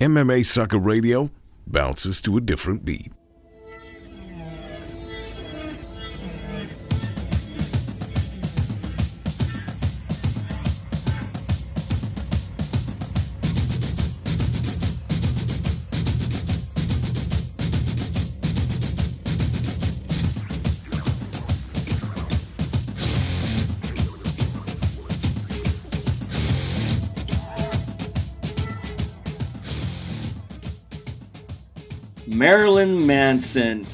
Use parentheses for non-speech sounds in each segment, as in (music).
MMA Sucka Radio bounces to a different beat. Marilyn Manson.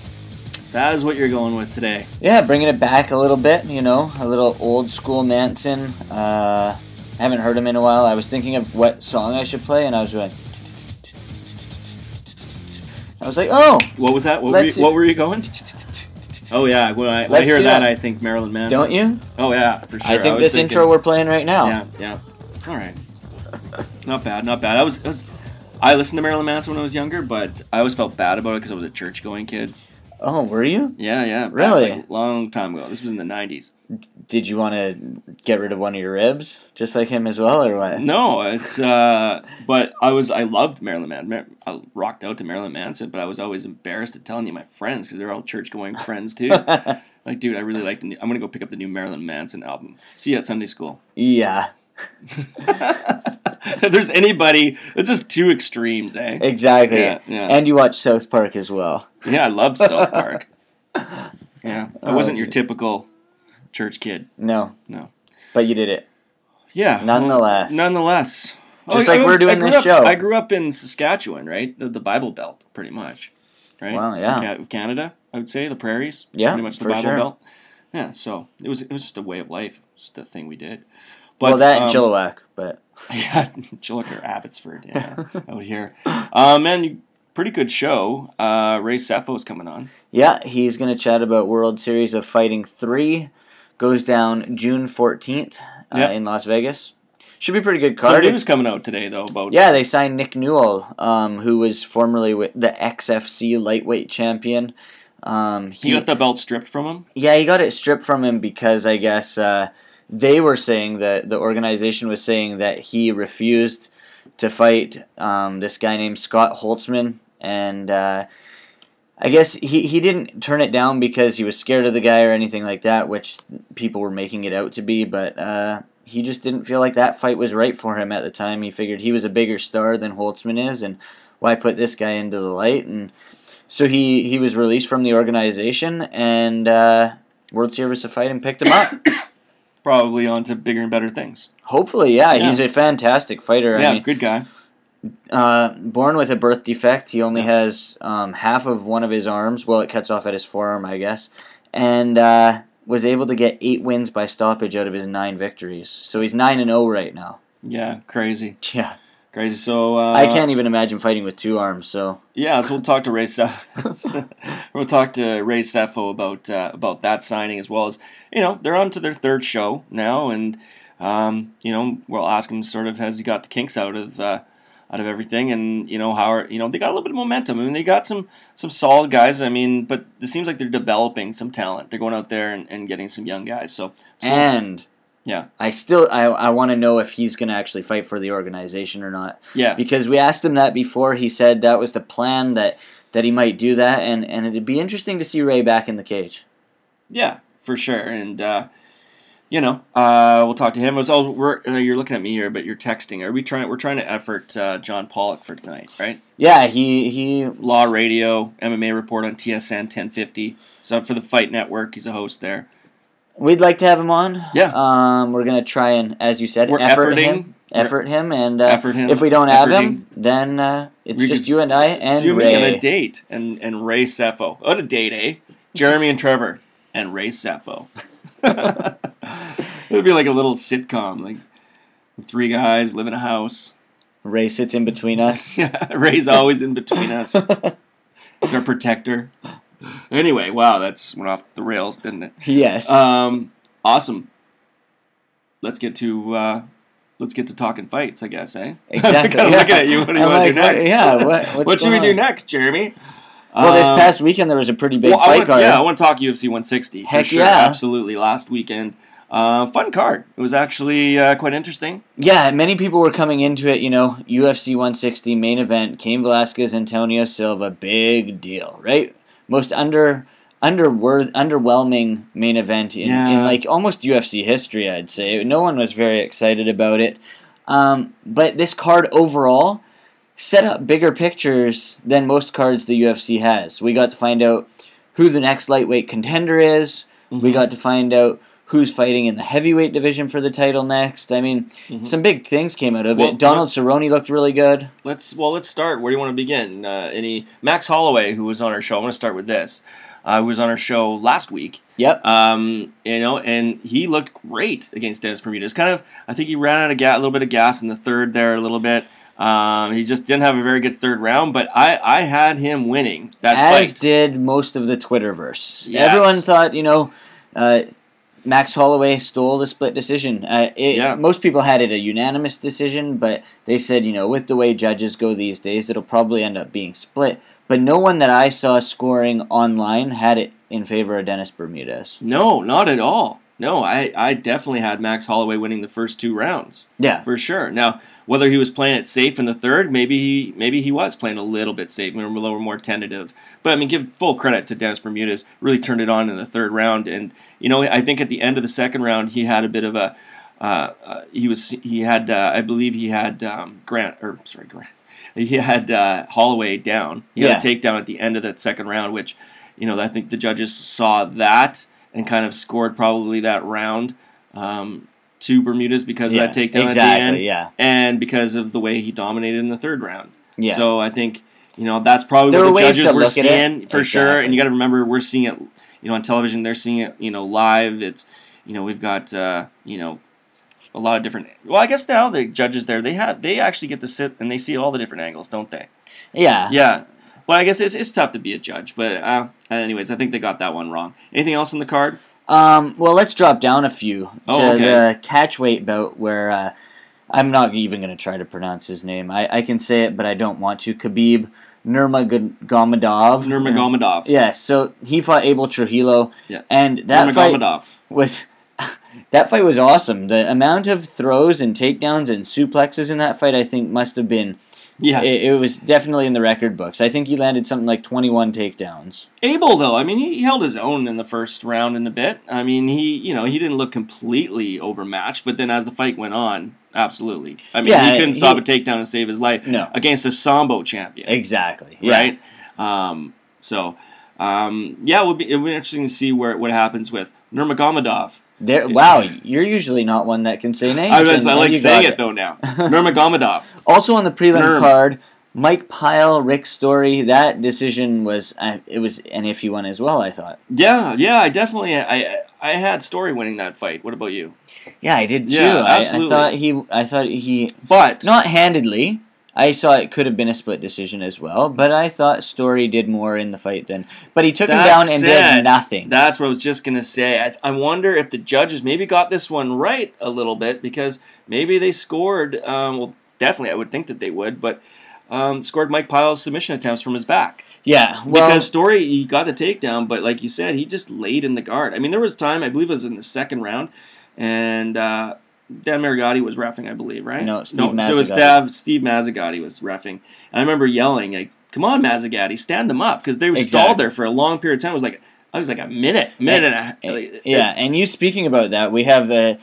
That is what you're going with today. Yeah, bringing it back a little bit, you know, a little old school Manson. Uh, I haven't heard him in a while. I was thinking of what song I should play, and I was going. I was like, oh, What was that? What, were you, what were you going? Oh yeah, when I, when I hear that, that. I think Marilyn Manson. don't you? Oh yeah, for sure. I think was this thinking- intro we're playing right now. Yeah, yeah. All right. Not bad, not bad. I was, I was, I listened to Marilyn Manson when I was younger, but I always felt bad about it because I was a church-going kid. Oh, were you? Yeah, yeah. back, Really? like, long time ago. This was in the '90s. Did you want to get rid of one of your ribs, just like him as well, or what? No, it's uh, but I was I loved Marilyn Manson. I rocked out to Marilyn Manson, but I was always embarrassed at telling you my friends because they're all church going (laughs) friends too. like, dude, I really like the new. I'm gonna go pick up the new Marilyn Manson album. See you at Sunday school. yeah, (laughs) (laughs) if there's anybody, it's just two extremes, eh? exactly. Yeah, yeah. And you watch South Park as well. Yeah, I love South (laughs) Park. Yeah, I Oh, wasn't your typical church kid. No, No. but you did it. Yeah. Nonetheless. well, nonetheless. Just Oh, like I we're doing this up- show. I grew up in Saskatchewan, right? The, the Bible Belt, pretty much. Right? Wow, yeah. Ca- Canada, I would say, the prairies. Yeah, Pretty much the Bible sure. Belt. Yeah, so it was it was just a way of life. Just a thing we did. But, well, that and um, Chilliwack, but (laughs) Yeah, Chilliwack or Abbotsford, yeah, (laughs) out here. Uh, man, pretty good show. Uh, Ray Sefo's coming on. yeah, he's going to chat about World Series of Fighting 3. Goes down June 14th uh, Yeah. in Las Vegas. Should be a pretty good Some card. news coming out today, though, about Yeah, they signed Nick Newell, um, who was formerly with the XFC lightweight champion. Um, he got the belt stripped from him. Yeah, he got it stripped from him because I guess uh, they were saying that the organization was saying that he refused to fight um, this guy named Scott Holtzman, and uh, I guess he, he didn't turn it down because he was scared of the guy or anything like that, which people were making it out to be, but uh, he just didn't feel like that fight was right for him at the time. He figured he was a bigger star than Holtzman is, and why put this guy into the light? And so he, he was released from the organization, and uh, World Series of Fighting picked him up. (coughs) Probably on to bigger and better things. Hopefully, yeah, Yeah. he's a fantastic fighter. yeah, I mean, good guy. uh, born with a birth defect, he only has um, half of one of his arms. Well, it cuts off at his forearm, I guess, and uh, was able to get eight wins by stoppage out of his nine victories. So he's nine and zero right now. Yeah, crazy, (laughs) Yeah, crazy. So uh, I can't even imagine fighting with two arms. So Yeah, so we'll talk to Ray. Ceph- (laughs) we'll talk to Ray Sefo about uh, about that signing as well as you know they're on to their third show now, and um, you know we'll ask him sort of has he got the kinks out of uh, out of everything, and you know how are, you know they got a little bit of momentum. I mean they got some some solid guys. I mean, but it seems like they're developing some talent. They're going out there and, and getting some young guys. So and yeah, I still I, I want to know if he's going to actually fight for the organization or not. yeah, because we asked him that before. He said that was the plan that that he might do that, and and it'd be interesting to see Ray back in the cage. Yeah, for sure. And uh, you know, uh, we'll talk to him. It's all we're, you're looking at me here, but you're texting. Are we trying? We're trying to effort uh, John Pollock for tonight, right? Yeah, he he Law Radio, MMA report on TSN 1050. So for the Fight Network, he's a host there. We'd like to have him on. Yeah. Um, we're gonna try and, as you said, We're effort efforting. him, effort him, and uh, Effort him. if we don't have Efforting. him, then uh, it's We just you and I and you and a date, and and Ray Sefo. What a date, eh? Jeremy and Trevor and Ray Sefo. it would be like a little sitcom, like three guys live in a house. Ray sits in between us. (laughs) Yeah, Ray's always in between us. (laughs) He's our protector. Anyway, wow, that's went off the rails, didn't it? yes. Um, awesome. Let's get to uh, let's get to talking fights, I guess, eh? (laughs) Exactly, I'm yeah. looking at you. What do you want to do like, what- next? yeah, what- (laughs) what should we going do next, Jeremy? well, this Um, past weekend there was a pretty big well, fight want, card. yeah, I want to talk UFC 160. for Heck sure. yeah. Absolutely. Last weekend, uh, fun card. It was actually uh, quite interesting. Yeah, many people were coming into it. You know, UFC 160 main event, Cain Velasquez, Antonio Silva, big deal, right? Most under underworth, underwhelming main event in, Yeah. in like almost UFC history, I'd say. No one was very excited about it. Um, but this card overall set up bigger pictures than most cards the UFC has. We got to find out who the next lightweight contender is. We Mhm. got to find out who's fighting in the heavyweight division for the title next. I mean, Mhm. some big things came out of Well, it. Donald Cerrone looked really good. Let's well, let's start. Where do you want to begin? Uh, any Max Holloway, who was on our show. I'm going to start with this. Uh, who was on our show last week. Yep. Um, you know, and he looked great against Dennis Bermudez. Kind of, I think he ran out of gas, a little bit of gas in the third there, a little bit. Um, he just didn't have a very good third round, but I, I had him winning that As fight. did most of the Twitterverse. Yes. Everyone thought, you know, uh, Max Holloway stole the split decision. Uh, it, Yeah. Most people had it a unanimous decision, but they said, you know, with the way judges go these days, it'll probably end up being split. But no one that I saw scoring online had it in favor of Dennis Bermudez. No, not at all. No, I, I definitely had Max Holloway winning the first two rounds. Yeah. for sure. Now, whether he was playing it safe in the third, maybe he maybe he was playing a little bit safe, a little more tentative. But I mean, give full credit to Dennis Bermudez. Really turned it on in the third round, and you know, I think at the end of the second round, he had a bit of a. Uh, uh, he was he had uh, I believe he had um, Grant or sorry Grant he had uh, Holloway down. He had a takedown at the end of that second round, which you know I think the judges saw that and kind of scored probably that round um, to Bermudez because yeah. of that takedown exactly, at the end yeah. and because of the way he dominated in the third round. Yeah. So I think you know that's probably There what the judges were look at it. seeing for sure. And you got to remember we're seeing it, you know, on television. They're seeing it, you know, live. It's you know we've got uh, you know a lot of different. Well, I guess now the judges there they have they actually get to sit and they see all the different angles, don't they? yeah. Yeah. Well, I guess it's, it's tough to be a judge, but uh, anyways, I think they got that one wrong. Anything else in the card? Um, well, let's drop down a few Oh, to okay. the catchweight bout where uh, I'm not even going to try to pronounce his name. I, I can say it, but I don't want to. Khabib Nurmagomedov. Nurmagomedov. Yes, so he fought Abel Trujillo, Yeah. and that fight was (laughs) that fight was awesome. The amount of throws and takedowns and suplexes in that fight, I think, must have been. Yeah. It, it was definitely in the record books. I think he landed something like 21 takedowns. Abel though, I mean, he held his own in the first round in a bit. I mean, he you know he didn't look completely overmatched, but then as the fight went on, absolutely. I mean, Yeah, he couldn't stop he- a takedown and save his life No. against a sambo champion, Exactly. Yeah. right? Um, so. Um, yeah, it would be be interesting to see where what happens with Nurmagomedov. There, wow, you're usually not one that can say names. I was I like saying got it though now. (laughs) Nurmagomedov. Also on the prelim Nerm. card, Mike Pyle, Rick Story. That decision was uh, it was an iffy one as well. I thought. Yeah, yeah, I definitely I I had Story winning that fight. What about you? Yeah, I did too. Yeah, I, I thought he. I thought he But not handedly. I saw it could have been a split decision as well, but I thought Story did more in the fight than. But he took him That down and said, did nothing. That's what I was just gonna say. I, I wonder if the judges maybe got this one right a little bit because maybe they scored. Um, well, definitely, I would think that they would, but um, scored Mike Pyle's submission attempts from his back yeah, well, because Story he got the takedown, but like you said, he just laid in the guard. I mean, there was time I believe it was in the second round, and uh, Dan Miragliotta was refing, I believe, right? No, Steve so it was Mazzagatti. Stav, Steve Mazzagatti was refing, and I remember yelling like, "Come on, Mazzagatti, stand them up!" Because they were Exactly. stalled there for a long period of time. It was like I was like a minute, minute and a half. Uh, yeah, and you speaking about that, we have a,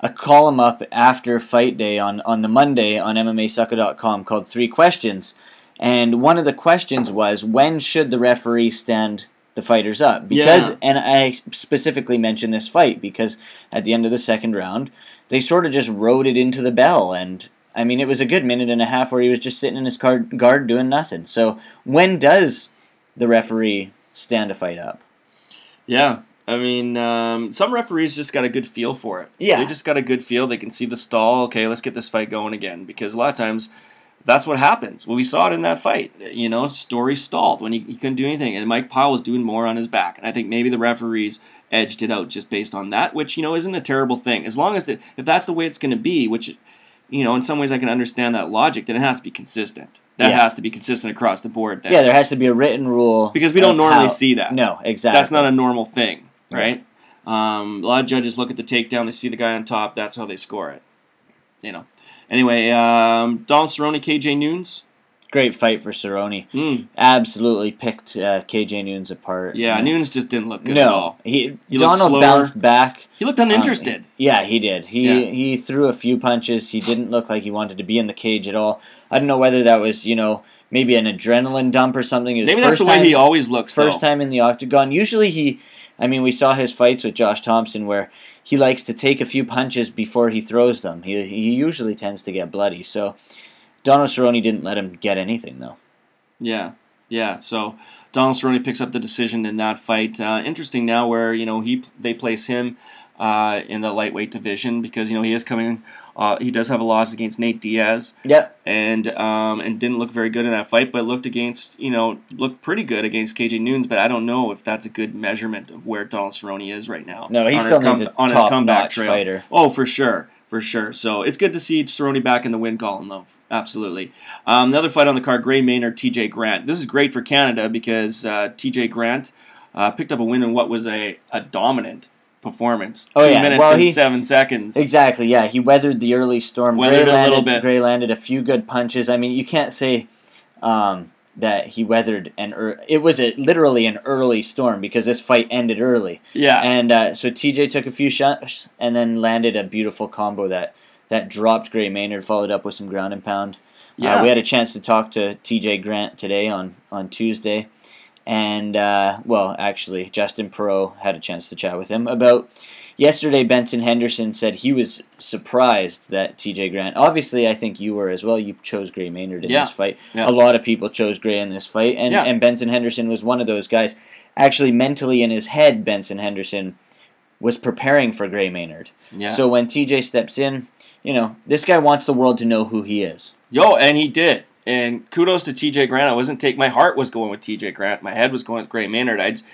a column up after fight day on, on the Monday on MMAsucka.com called Three Questions. And one of the questions was when should the referee stand the fighters up? Because Yeah. and I specifically mentioned this fight because at the end of the second round, they sort of just rode it into the bell and I mean, it was a good minute and a half where he was just sitting in his guard, guard doing nothing. So, when does the referee stand a fight up? Yeah. I mean, um, some referees just got a good feel for it. Yeah. They just got a good feel. They can see the stall. Okay, let's get this fight going again. Because a lot of times, that's what happens. Well, we saw it in that fight. You know, Story stalled when he, he couldn't do anything. And Mike Pyle was doing more on his back. And I think maybe the referees edged it out just based on that, which, you know, isn't a terrible thing. As long as, the, if that's the way it's going to be, which, you know, in some ways I can understand that logic, then it has to be consistent. That Yeah. has to be consistent across the board then. Yeah, there has to be a written rule because we don't normally how- see that. No, exactly. That's not a normal thing, right? Um, a lot of judges look at the takedown, they see the guy on top, that's how they score it. You know. Anyway, um, Donald Cerrone, KJ Noons. Great fight for Cerrone. Mm. Absolutely picked uh, KJ Noons apart. Yeah, Noons just didn't look good no, at all. he, He Donald bounced back. He looked uninterested. Um, yeah, he did. He Yeah. he threw a few punches. He didn't look like he wanted to be in the cage at all. I don't know whether that was you know maybe an adrenaline dump or something. Maybe that's the way time- he always looks. first though. time in the octagon. Usually he, I mean, we saw his fights with Josh Thomson where he likes to take a few punches before he throws them. He he usually tends to get bloody. So Donald Cerrone didn't let him get anything though. Yeah, yeah. So Donald Cerrone picks up the decision in that fight. Uh, interesting now, where you know he they place him uh, in the lightweight division because you know he is coming. Uh, he does have a loss against Nate Diaz, Yep. and um, and didn't look very good in that fight, but looked against you know looked pretty good against KJ Noons. But I don't know if that's a good measurement of where Donald Cerrone is right now. No, he on his still a on his comeback trail. fighter. Oh, for sure, for sure. So it's good to see Cerrone back in the win column, though. Absolutely. Um, another fight on the card: Gray Maynard, T.J. Grant. This is great for Canada because uh, T.J. Grant uh, picked up a win in what was a, a dominant performance. Oh, Two yeah. minutes Well, and he- seven seconds. Exactly. Yeah, he weathered the early storm. Weathered Gray a landed, little bit. Gray landed a few good punches. I mean, you can't say um, that he weathered and Er- it was a, literally an early storm because this fight ended early. Yeah. And uh, so TJ took a few shots and then landed a beautiful combo that that dropped Gray Maynard, followed up with some ground and pound. Yeah. Uh, we had a chance to talk to TJ Grant today on on Tuesday, and uh, well, actually, Justin Perot had a chance to chat with him about. Yesterday, Benson Henderson said he was surprised that TJ Grant. Obviously, I think you were as well. You chose Gray Maynard in Yeah. this fight. Yeah. A lot of people chose Gray in this fight, and, Yeah. and Benson Henderson was one of those guys. Actually, mentally in his head, Benson Henderson was preparing for Gray Maynard. yeah. So when TJ steps in, you know, this guy wants the world to know who he is. Yo, and he did. And kudos to TJ Grant. I wasn't take my heart was going with TJ Grant. My head was going with Gray Maynard. I just,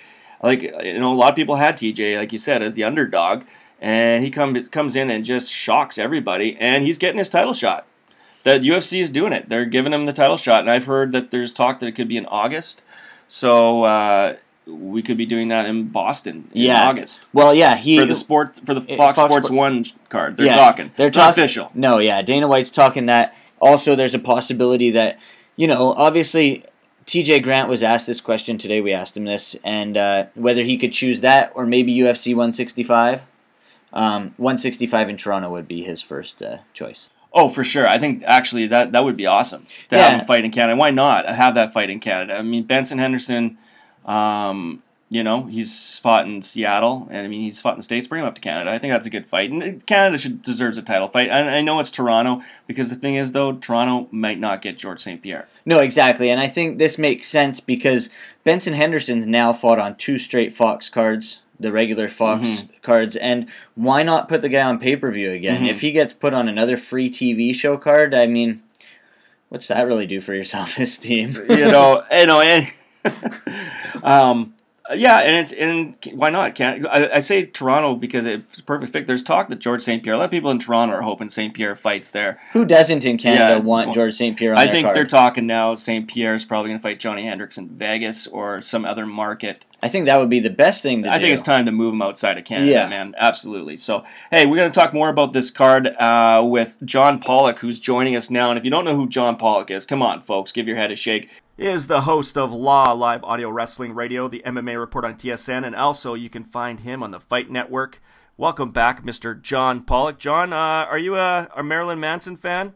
like you know a lot of people had TJ like you said as the underdog, and he come, comes in and just shocks everybody, and he's getting his title shot. The UFC is doing it. They're giving him the title shot, and I've heard that there's talk that it could be in August. So uh, we could be doing that in Boston in Yeah. August Well, yeah, he for the sport for the Fox, Fox Sports Sport- One card. They're Yeah, talking. they're talking- official. No, yeah, Dana White's talking that. Also, there's a possibility that, you know, obviously TJ Grant was asked this question today. We asked him this, and uh, whether he could choose that or maybe UFC 165. Um, 165 in Toronto would be his first uh, choice. Oh, for sure. I think actually that that would be awesome to Yeah. have a fight in Canada. Why not have that fight in Canada? I mean, Benson Henderson, um, you know, he's fought in Seattle, and I mean, he's fought in the States. Bring him up to Canada. I think that's a good fight, and Canada should deserves a title fight. And I know it's Toronto because the thing is, though, Toronto might not get George St. Pierre. No, exactly, and I think this makes sense because Benson Henderson's now fought on two straight Fox cards, the regular Fox Mhm. cards, and why not put the guy on pay per view again? Mhm. If he gets put on another free TV show card, I mean, what's that really do for your self esteem? (laughs) you know, you know, and (laughs) (laughs) um, yeah, and it's and why not? Can't I, I say Toronto because it's a perfect fit. There's talk that George St. Pierre. A lot of people in Toronto are hoping St. Pierre fights there. Who doesn't in Canada Yeah, want well, George St. Pierre on I think card? they're talking now. St. Pierre is probably going to fight Johnny Hendricks in Vegas or some other market. I think that would be the best thing to I do. think it's time to move him outside of Canada, Yeah. man. Absolutely. So, hey, we're going to talk more about this card uh, with John Pollock, who's joining us now. And if you don't know who John Pollock is, come on, folks, give your head a shake. Is the host of Law Live Audio Wrestling Radio, the MMA Report on TSN, and also you can find him on the Fight Network. Welcome back, Mr. John Pollock. John, uh, are you a, a Marilyn Manson fan?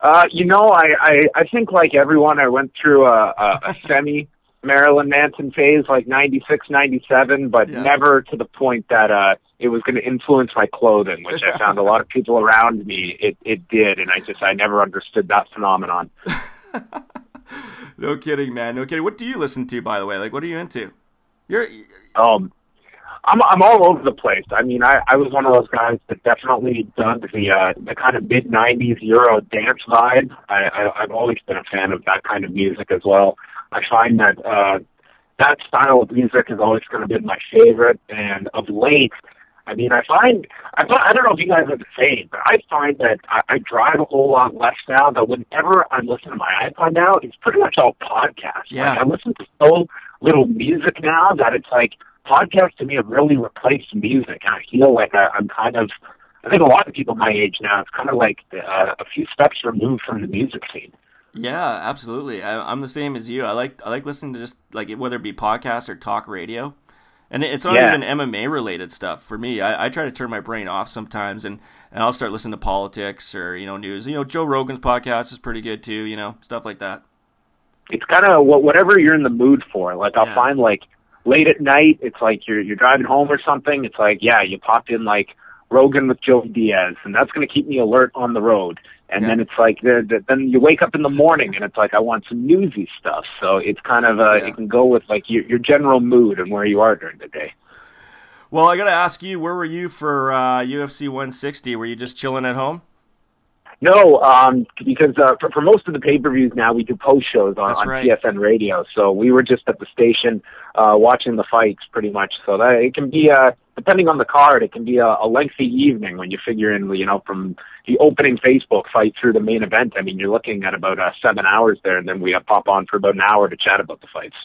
Uh, you know, I, I, I think like everyone, I went through a, a, a (laughs) semi Marilyn Manson phase, like ninety six, ninety seven, but Yeah. never to the point that uh, it was going to influence my clothing, which I found a lot of people around me it, it did, and I just I never understood that phenomenon. (laughs) no kidding, man. No kidding. What do you listen to, by the way? Like, what are you into? You're Um, I'm I'm all over the place. I mean, I, I was one of those guys that definitely dug the uh, the kind of mid '90s Euro dance vibe. I, I I've always been a fan of that kind of music as well. I find that uh, that style of music has always kind of been my favorite, and of late, I mean, I find I I don't know if you guys are the same, but I find that I, I drive a whole lot less now. That whenever I'm listening to my iPod now, it's pretty much all podcasts. Yeah. Like, I listen to so little music now that it's like podcasts to me have really replaced music, and I feel like I, I'm kind of. I think a lot of people my age now, it's kind of like uh, a few steps removed from the music scene. Yeah, absolutely. I, am the same as you. I like I like listening to just like whether it be podcasts or talk radio, and it's not yeah. even MMA related stuff for me. I, I try to turn my brain off sometimes, and, and I'll start listening to politics or you know news. You know, Joe Rogan's podcast is pretty good too. You know, stuff like that. It's kind of whatever you're in the mood for. Like I'll yeah. find like late at night, it's like you're you're driving home or something. It's like yeah, you popped in like Rogan with Joe Diaz, and that's going to keep me alert on the road. And yeah. then it's like the, the, then you wake up in the morning and it's like I want some newsy stuff. So it's kind of uh, yeah. it can go with like your your general mood and where you are during the day. Well, I got to ask you, where were you for uh, UFC 160? Were you just chilling at home? No, um, because uh, for, for most of the pay per views now we do post shows on, on right. TSN radio. So we were just at the station uh, watching the fights pretty much. So that it can be uh, depending on the card, it can be a, a lengthy evening when you figure in you know from the opening Facebook fight through the main event. I mean, you're looking at about uh, seven hours there, and then we uh, pop on for about an hour to chat about the fights.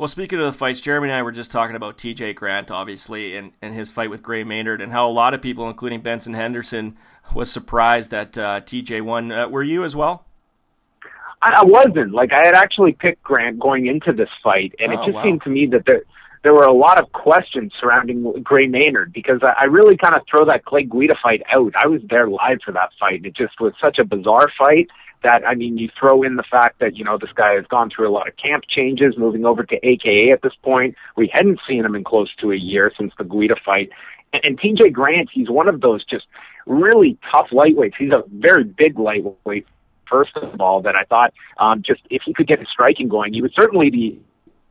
Well, speaking of the fights, Jeremy and I were just talking about TJ Grant, obviously, and, and his fight with Gray Maynard, and how a lot of people, including Benson Henderson, was surprised that uh, TJ won. Uh, were you as well? I, I wasn't. Like, I had actually picked Grant going into this fight, and oh, it just wow. seemed to me that there there were a lot of questions surrounding Gray Maynard because I, I really kind of throw that Clay Guida fight out. I was there live for that fight. It just was such a bizarre fight that I mean, you throw in the fact that you know this guy has gone through a lot of camp changes, moving over to AKA at this point. We hadn't seen him in close to a year since the Guida fight, and, and TJ Grant, he's one of those just really tough lightweights. He's a very big lightweight. First of all, that I thought um, just if he could get his striking going, he would certainly be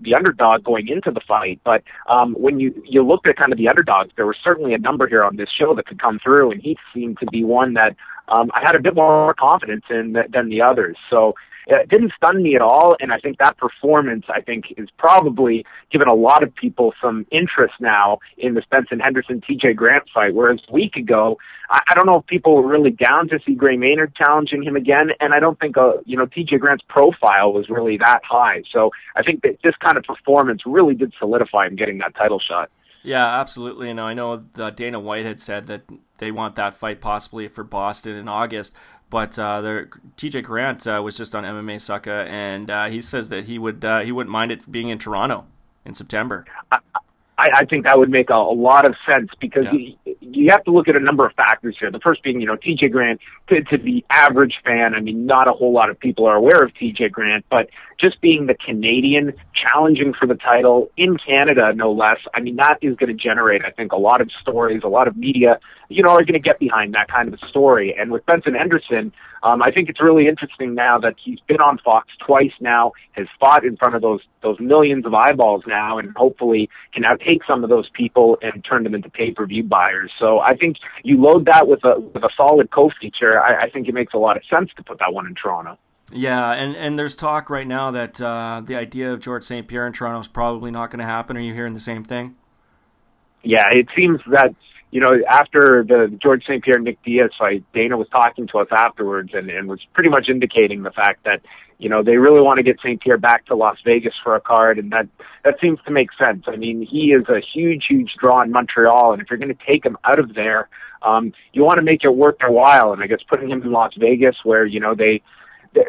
the underdog going into the fight. But um, when you you looked at kind of the underdogs, there was certainly a number here on this show that could come through, and he seemed to be one that um, I had a bit more confidence in than the others. So it didn't stun me at all, and I think that performance, I think, is probably given a lot of people some interest now in the Benson Henderson TJ Grant fight. Whereas a week ago, I, I don't know if people were really down to see Gray Maynard challenging him again, and I don't think uh, you know TJ Grant's profile was really that high. So I think that this kind of performance really did solidify him getting that title shot. Yeah, absolutely. And I know that Dana White had said that they want that fight possibly for Boston in August. But uh, TJ Grant uh, was just on MMA Sucka, and uh, he says that he would uh, he wouldn't mind it being in Toronto in September. I, I think that would make a, a lot of sense because yeah. You have to look at a number of factors here. The first being, you know, TJ Grant to, to the average fan. I mean, not a whole lot of people are aware of TJ Grant, but just being the Canadian challenging for the title in Canada, no less. I mean, that is going to generate, I think, a lot of stories, a lot of media, you know, are going to get behind that kind of a story. And with Benson Henderson, um, I think it's really interesting now that he's been on Fox twice now, has fought in front of those those millions of eyeballs now, and hopefully can now take some of those people and turn them into pay per view buyers. So I think you load that with a with a solid co-feature. I, I think it makes a lot of sense to put that one in Toronto. Yeah, and, and there's talk right now that uh, the idea of George St. Pierre in Toronto is probably not going to happen. Are you hearing the same thing? Yeah, it seems that you know after the George St. Pierre Nick Diaz fight, Dana was talking to us afterwards and, and was pretty much indicating the fact that you know they really want to get St. Pierre back to Las Vegas for a card, and that that seems to make sense. I mean, he is a huge, huge draw in Montreal, and if you're going to take him out of there, um, you want to make it worth their while. And I guess putting him in Las Vegas, where you know they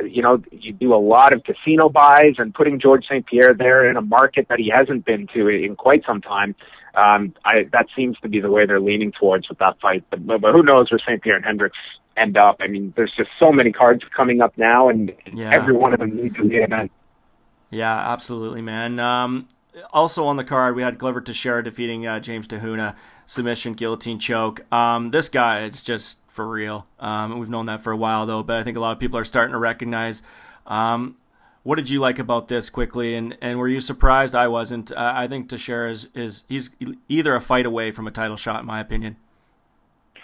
you know, you do a lot of casino buys and putting George St. Pierre there in a market that he hasn't been to in quite some time. Um, I, that seems to be the way they're leaning towards with that fight. But, but, who knows where St. Pierre and Hendricks end up? I mean, there's just so many cards coming up now, and yeah. every one of them needs to a main event. Yeah, absolutely, man. Um, also on the card, we had Glover Teixeira defeating uh, James Te Huna submission guillotine choke. Um, this guy is just for real. Um, we've known that for a while though, but I think a lot of people are starting to recognize. Um, what did you like about this quickly, and, and were you surprised? I wasn't. Uh, I think Teixeira is, is he's either a fight away from a title shot, in my opinion.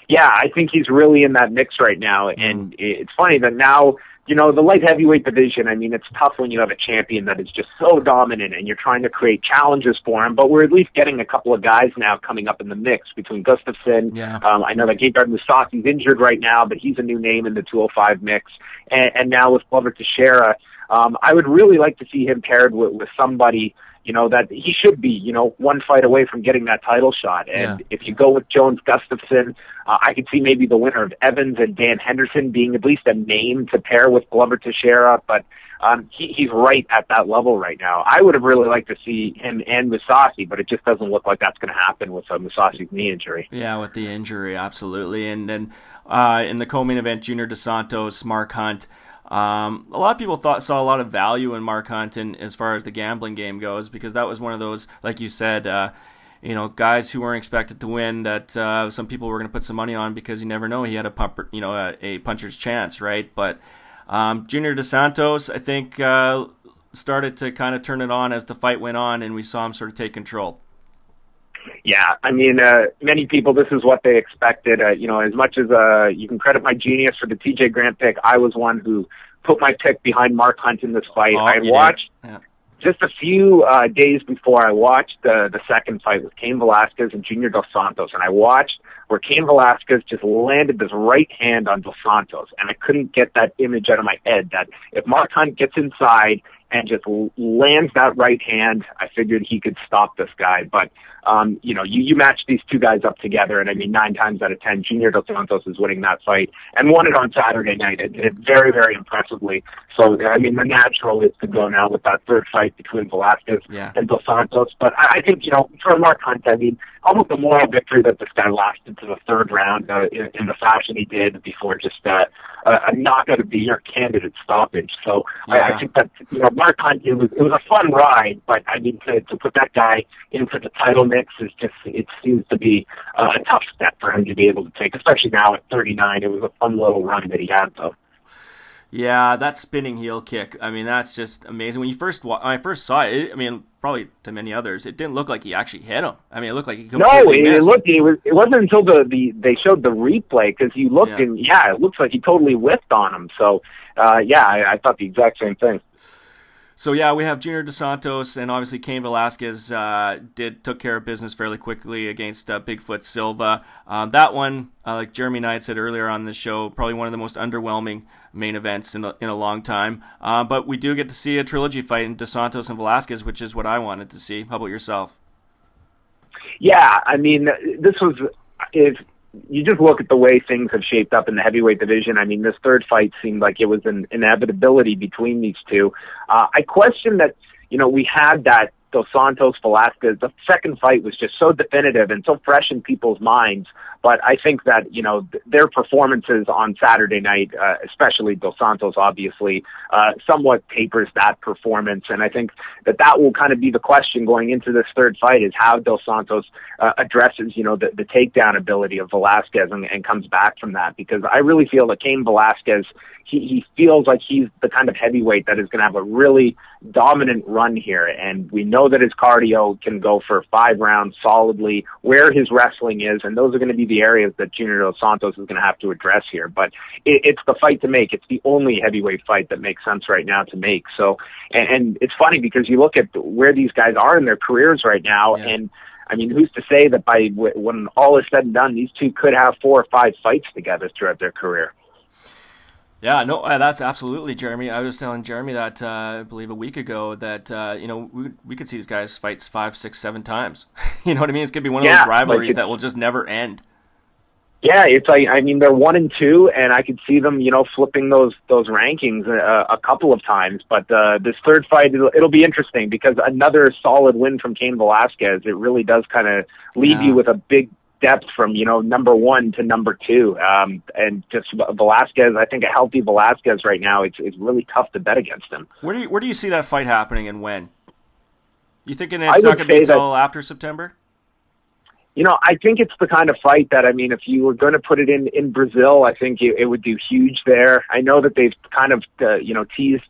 Yeah, I think he's really in that mix right now, and mm. it's funny that now you know, the light heavyweight division, I mean, it's tough when you have a champion that is just so dominant and you're trying to create challenges for him, but we're at least getting a couple of guys now coming up in the mix between Gustafsson. Yeah. Um, I know that Gegard Mousasi's injured right now, but he's a new name in the 205 mix. And, and now with Glover Teixeira, um, I would really like to see him paired with, with somebody, you know, that he should be, you know, one fight away from getting that title shot. And Yeah. if you go with Jones Gustafsson, uh, I could see maybe the winner of Evans and Dan Henderson being at least a name to pair with Glover Teixeira, but um, he, he's right at that level right now. I would have really liked to see him and Mousasi, but it just doesn't look like that's going to happen with uh, Mousasi's knee injury. Yeah, with the injury, absolutely. And then uh, in the co-main event, Junior Dos Santos, Mark Hunt. Um, a lot of people thought saw a lot of value in Mark Hunt in, as far as the gambling game goes because that was one of those, like you said, uh, you know, guys who weren't expected to win that uh, some people were going to put some money on because you never know he had a pumper, you know, a, a puncher's chance, right? But um, Junior Dos Santos, I think, uh, started to kind of turn it on as the fight went on, and we saw him sort of take control. Yeah, I mean, uh, many people, this is what they expected. Uh, you know, as much as uh, you can credit my genius for the TJ Grant pick, I was one who put my pick behind Mark Hunt in this fight. Oh, I watched Yeah. just a few uh, days before I watched the the second fight with Cain Velasquez and Junior Dos Santos, and I watched where Cain Velasquez just landed this right hand on Dos Santos, and I couldn't get that image out of my head. That if Mark Hunt gets inside and just lands that right hand, I figured he could stop this guy. But um, you know, you you match these two guys up together, and I mean, nine times out of ten, Junior Dos Santos is winning that fight and won it on Saturday night. It did it very very impressively. So I mean, the natural is to go now with that third fight between Velasquez Yeah. and Dos Santos. But I, I think, you know, for Mark Hunt, I mean, almost a moral victory that this guy lasted to the third round uh, in, in the fashion he did before just uh, a, a knockout of the year candidate stoppage. So Yeah. I think that, you know, Mark Hunt, it was, it was a fun ride, but I mean, to, to put that guy into the title mix is just, it seems to be uh, a tough step for him to be able to take, especially now at 39. It was a fun little run that he had, though. Yeah, that spinning heel kick. I mean, that's just amazing. When you first when I first saw it, it, I mean, probably to many others, it didn't look like he actually hit him. I mean, it looked like he No, completely it, it missed. looked. It was. It wasn't until the, the they showed the replay because you looked Yeah. and yeah, it looks like he totally whiffed on him. So, uh, yeah, I, I thought the exact same thing. So yeah, we have Junior Dos Santos and obviously Cain Velasquez uh, did took care of business fairly quickly against uh, Bigfoot Silva. Um, that one, uh, like Jeremy Knight said earlier on the show, probably one of the most underwhelming main events in a, in a long time. Uh, but we do get to see a trilogy fight in Dos Santos and Velasquez, which is what I wanted to see. How about yourself? Yeah, I mean, this was if you just look at the way things have shaped up in the heavyweight division. I mean, this third fight seemed like it was an inevitability between these two. Uh, I question that you know we had that Dos Santos Velasquez. The second fight was just so definitive and so fresh in people's minds. But I think that you know th- their performances on Saturday night, uh, especially Dos Santos, obviously, uh, somewhat tapers that performance. And I think that that will kind of be the question going into this third fight: is how Dos Santos uh, addresses you know the, the takedown ability of Velasquez and, and comes back from that. Because I really feel that Cain Velasquez, he, he feels like he's the kind of heavyweight that is going to have a really dominant run here. And we know that his cardio can go for five rounds solidly, where his wrestling is, and those are going to be the areas that Junior Dos Santos is going to have to address here. But it, it's the fight to make. It's the only heavyweight fight that makes sense right now to make. So, and, and it's funny because you look at where these guys are in their careers right now, Yeah. and I mean, who's to say that by when all is said and done, these two could have four or five fights together throughout their career? Yeah, no, uh, that's absolutely Jeremy. I was telling Jeremy that uh, I believe a week ago that uh, you know we we could see these guys fights five, six, seven times. (laughs) you know what I mean? It's gonna be one of Yeah, those rivalries like that will just never end. Yeah, it's like I mean they're one and two, and I could see them, you know, flipping those those rankings uh, a couple of times. But uh, this third fight, it'll, it'll be interesting because another solid win from Cain Velasquez. It really does kind of leave Yeah. you with a big depth from you know number one to number two. Um, and just Velasquez, I think a healthy Velasquez right now, it's it's really tough to bet against him. Where do you where do you see that fight happening and when? You thinking it's not gonna be until after September? You know, I think it's the kind of fight that I mean, if you were going to put it in in Brazil, I think it, it would do huge there. I know that they've kind of uh, you know teased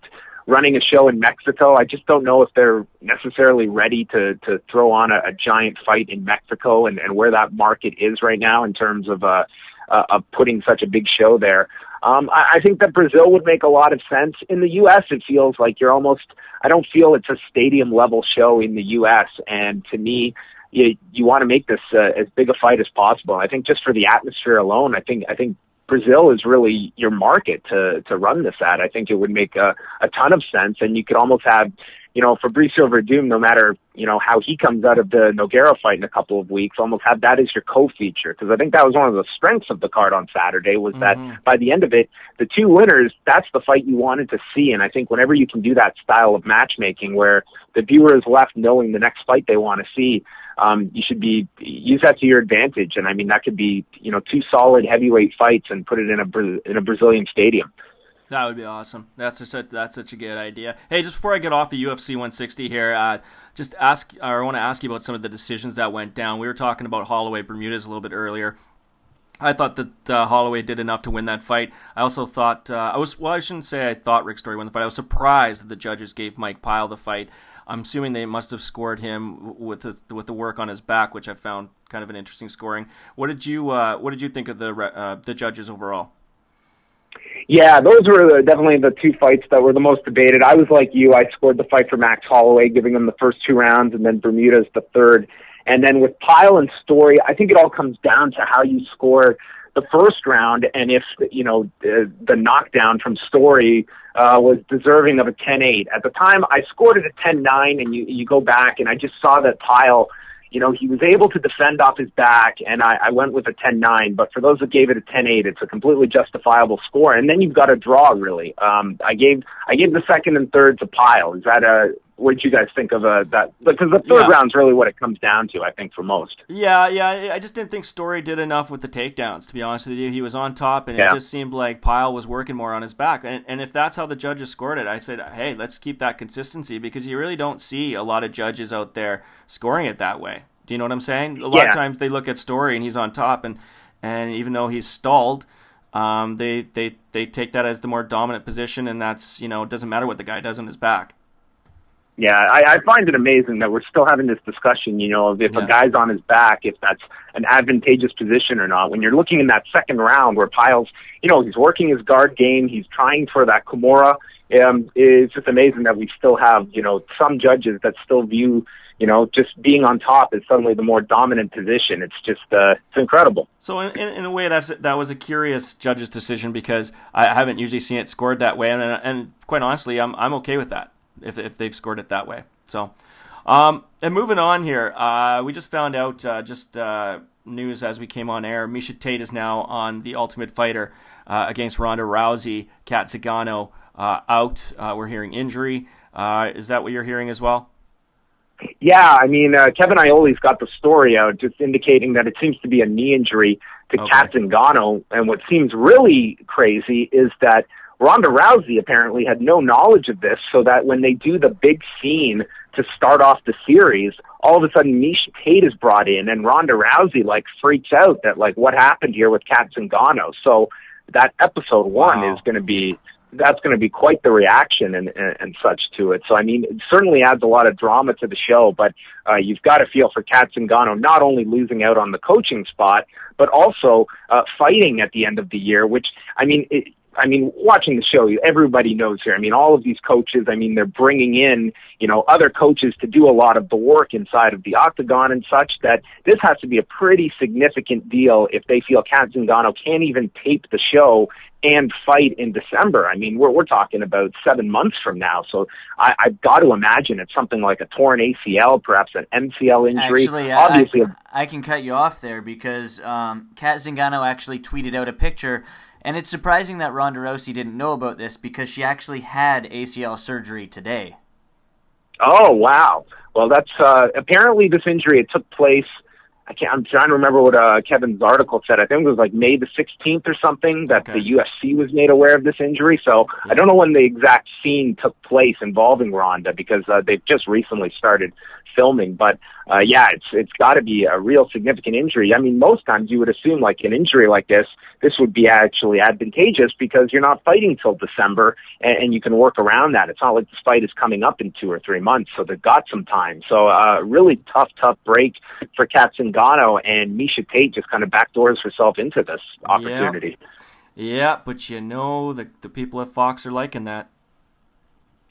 running a show in Mexico. I just don't know if they're necessarily ready to to throw on a, a giant fight in Mexico and and where that market is right now in terms of uh, uh of putting such a big show there. Um, I, I think that Brazil would make a lot of sense. In the U.S., it feels like you're almost. I don't feel it's a stadium level show in the U.S. And to me, you you want to make this uh, as big a fight as possible. I think just for the atmosphere alone, I think I think Brazil is really your market to to run this at. I think it would make a, a ton of sense, and you could almost have you know, Fabricio Werdum, no matter, you know, how he comes out of the Nogueira fight in a couple of weeks, almost have that as your co-feature. Because I think that was one of the strengths of the card on Saturday was mm-hmm. that by the end of it, the two winners, that's the fight you wanted to see. And I think whenever you can do that style of matchmaking where the viewer is left knowing the next fight they want to see, um, you should be use that to your advantage. And I mean, that could be, you know, two solid heavyweight fights and put it in a, in a Brazilian stadium. That would be awesome. That's such that's such a good idea. Hey, just before I get off the UFC 160 here, uh, just ask I want to ask you about some of the decisions that went down. We were talking about Holloway Bermudez a little bit earlier. I thought that uh, Holloway did enough to win that fight. I also thought uh, I was well. I shouldn't say I thought Rick Story won the fight. I was surprised that the judges gave Mike Pyle the fight. I'm assuming they must have scored him with the, with the work on his back, which I found kind of an interesting scoring. What did you uh, What did you think of the uh, the judges overall? Yeah, those were definitely the two fights that were the most debated. I was like you. I scored the fight for Max Holloway, giving him the first two rounds, and then Bermudez the third. And then with Pyle and Story, I think it all comes down to how you score the first round, and if you know the, the knockdown from Story uh, was deserving of a 10-8. At the time, I scored it a 10-9, and you you go back, and I just saw that Pyle. you know, he was able to defend off his back, and I, I went with a 10-9. But for those that gave it a 10-8, it's a completely justifiable score. And then you've got a draw, really. Um, I gave I gave the second and third to Pyle. Is that a what did you guys think of uh, that? Because the third yeah. round's really what it comes down to, I think, for most. Yeah, yeah. I just didn't think Story did enough with the takedowns. To be honest with you, he was on top, and yeah. it just seemed like Pyle was working more on his back. And, and if that's how the judges scored it, I said, hey, let's keep that consistency because you really don't see a lot of judges out there scoring it that way. Do you know what I'm saying? A lot yeah. of times they look at Story and he's on top, and and even though he's stalled. Um, they, they they take that as the more dominant position, and that's you know it doesn't matter what the guy does on his back. Yeah, I, I find it amazing that we're still having this discussion, you know, of if yeah. a guy's on his back, if that's an advantageous position or not. When you're looking in that second round where Pyle's, you know, he's working his guard game, he's trying for that Kimura. Um, it's just amazing that we still have, you know, some judges that still view, you know, just being on top is suddenly the more dominant position. It's just, uh, it's incredible. So in, in, in a way, that's that was a curious judge's decision because I haven't usually seen it scored that way, and and quite honestly, I'm I'm okay with that if if they've scored it that way. So, um, and moving on here, uh, we just found out uh, just uh, news as we came on air. Miesha Tate is now on the Ultimate Fighter uh, against Ronda Rousey. Cat Zingano uh, out. Uh, we're hearing injury. is that what you're hearing as well? Yeah, I mean, Kevin Iole's got the story out, just indicating that it seems to be a knee injury to okay. Cat Zingano. And what seems really crazy is that Ronda Rousey apparently had no knowledge of this, so that when they do the big scene to start off the series, all of a sudden Miesha Tate is brought in, and Ronda Rousey like freaks out that like what happened here with Cat Zingano. So that episode one wow. is going to be that's going to be quite the reaction and, and, and such to it. So I mean, it certainly adds a lot of drama to the show. But uh, you've got to feel for Cat Zingano not only losing out on the coaching spot, but also uh, fighting at the end of the year. Which I mean, it, I mean, watching the show, everybody knows here. I mean, all of these coaches, I mean, they're bringing in, you know, other coaches to do a lot of the work inside of the octagon and such that this has to be a pretty significant deal if they feel Cat Zingano can't even tape the show and fight in December. I mean, we're we're talking about seven months from now. So I, I've got to imagine it's something like a torn ACL, perhaps an MCL injury. Actually, Obviously, I, I, can cut you off there because um, Cat Zingano actually tweeted out a picture and it's surprising that Ronda Rousey didn't know about this because she actually had ACL surgery today. Oh wow! Well, that's uh, apparently this injury. It took place. I can't. I'm trying to remember what uh, Kevin's article said. I think it was like May the 16th or something that okay. the UFC was made aware of this injury. So yeah. I don't know when the exact scene took place involving Ronda because uh, they've just recently started filming. But uh, yeah, it's it's got to be a real significant injury. I mean, most times you would assume like an injury like this, this would be actually advantageous because you're not fighting till December and, and you can work around that. It's not like this fight is coming up in two or three months, so they've got some time. So uh, really tough, tough break for Cat Zingano and Miesha Tate just kind of backdoors herself into this opportunity. Yeah, yeah but you know the the people at Fox are liking that.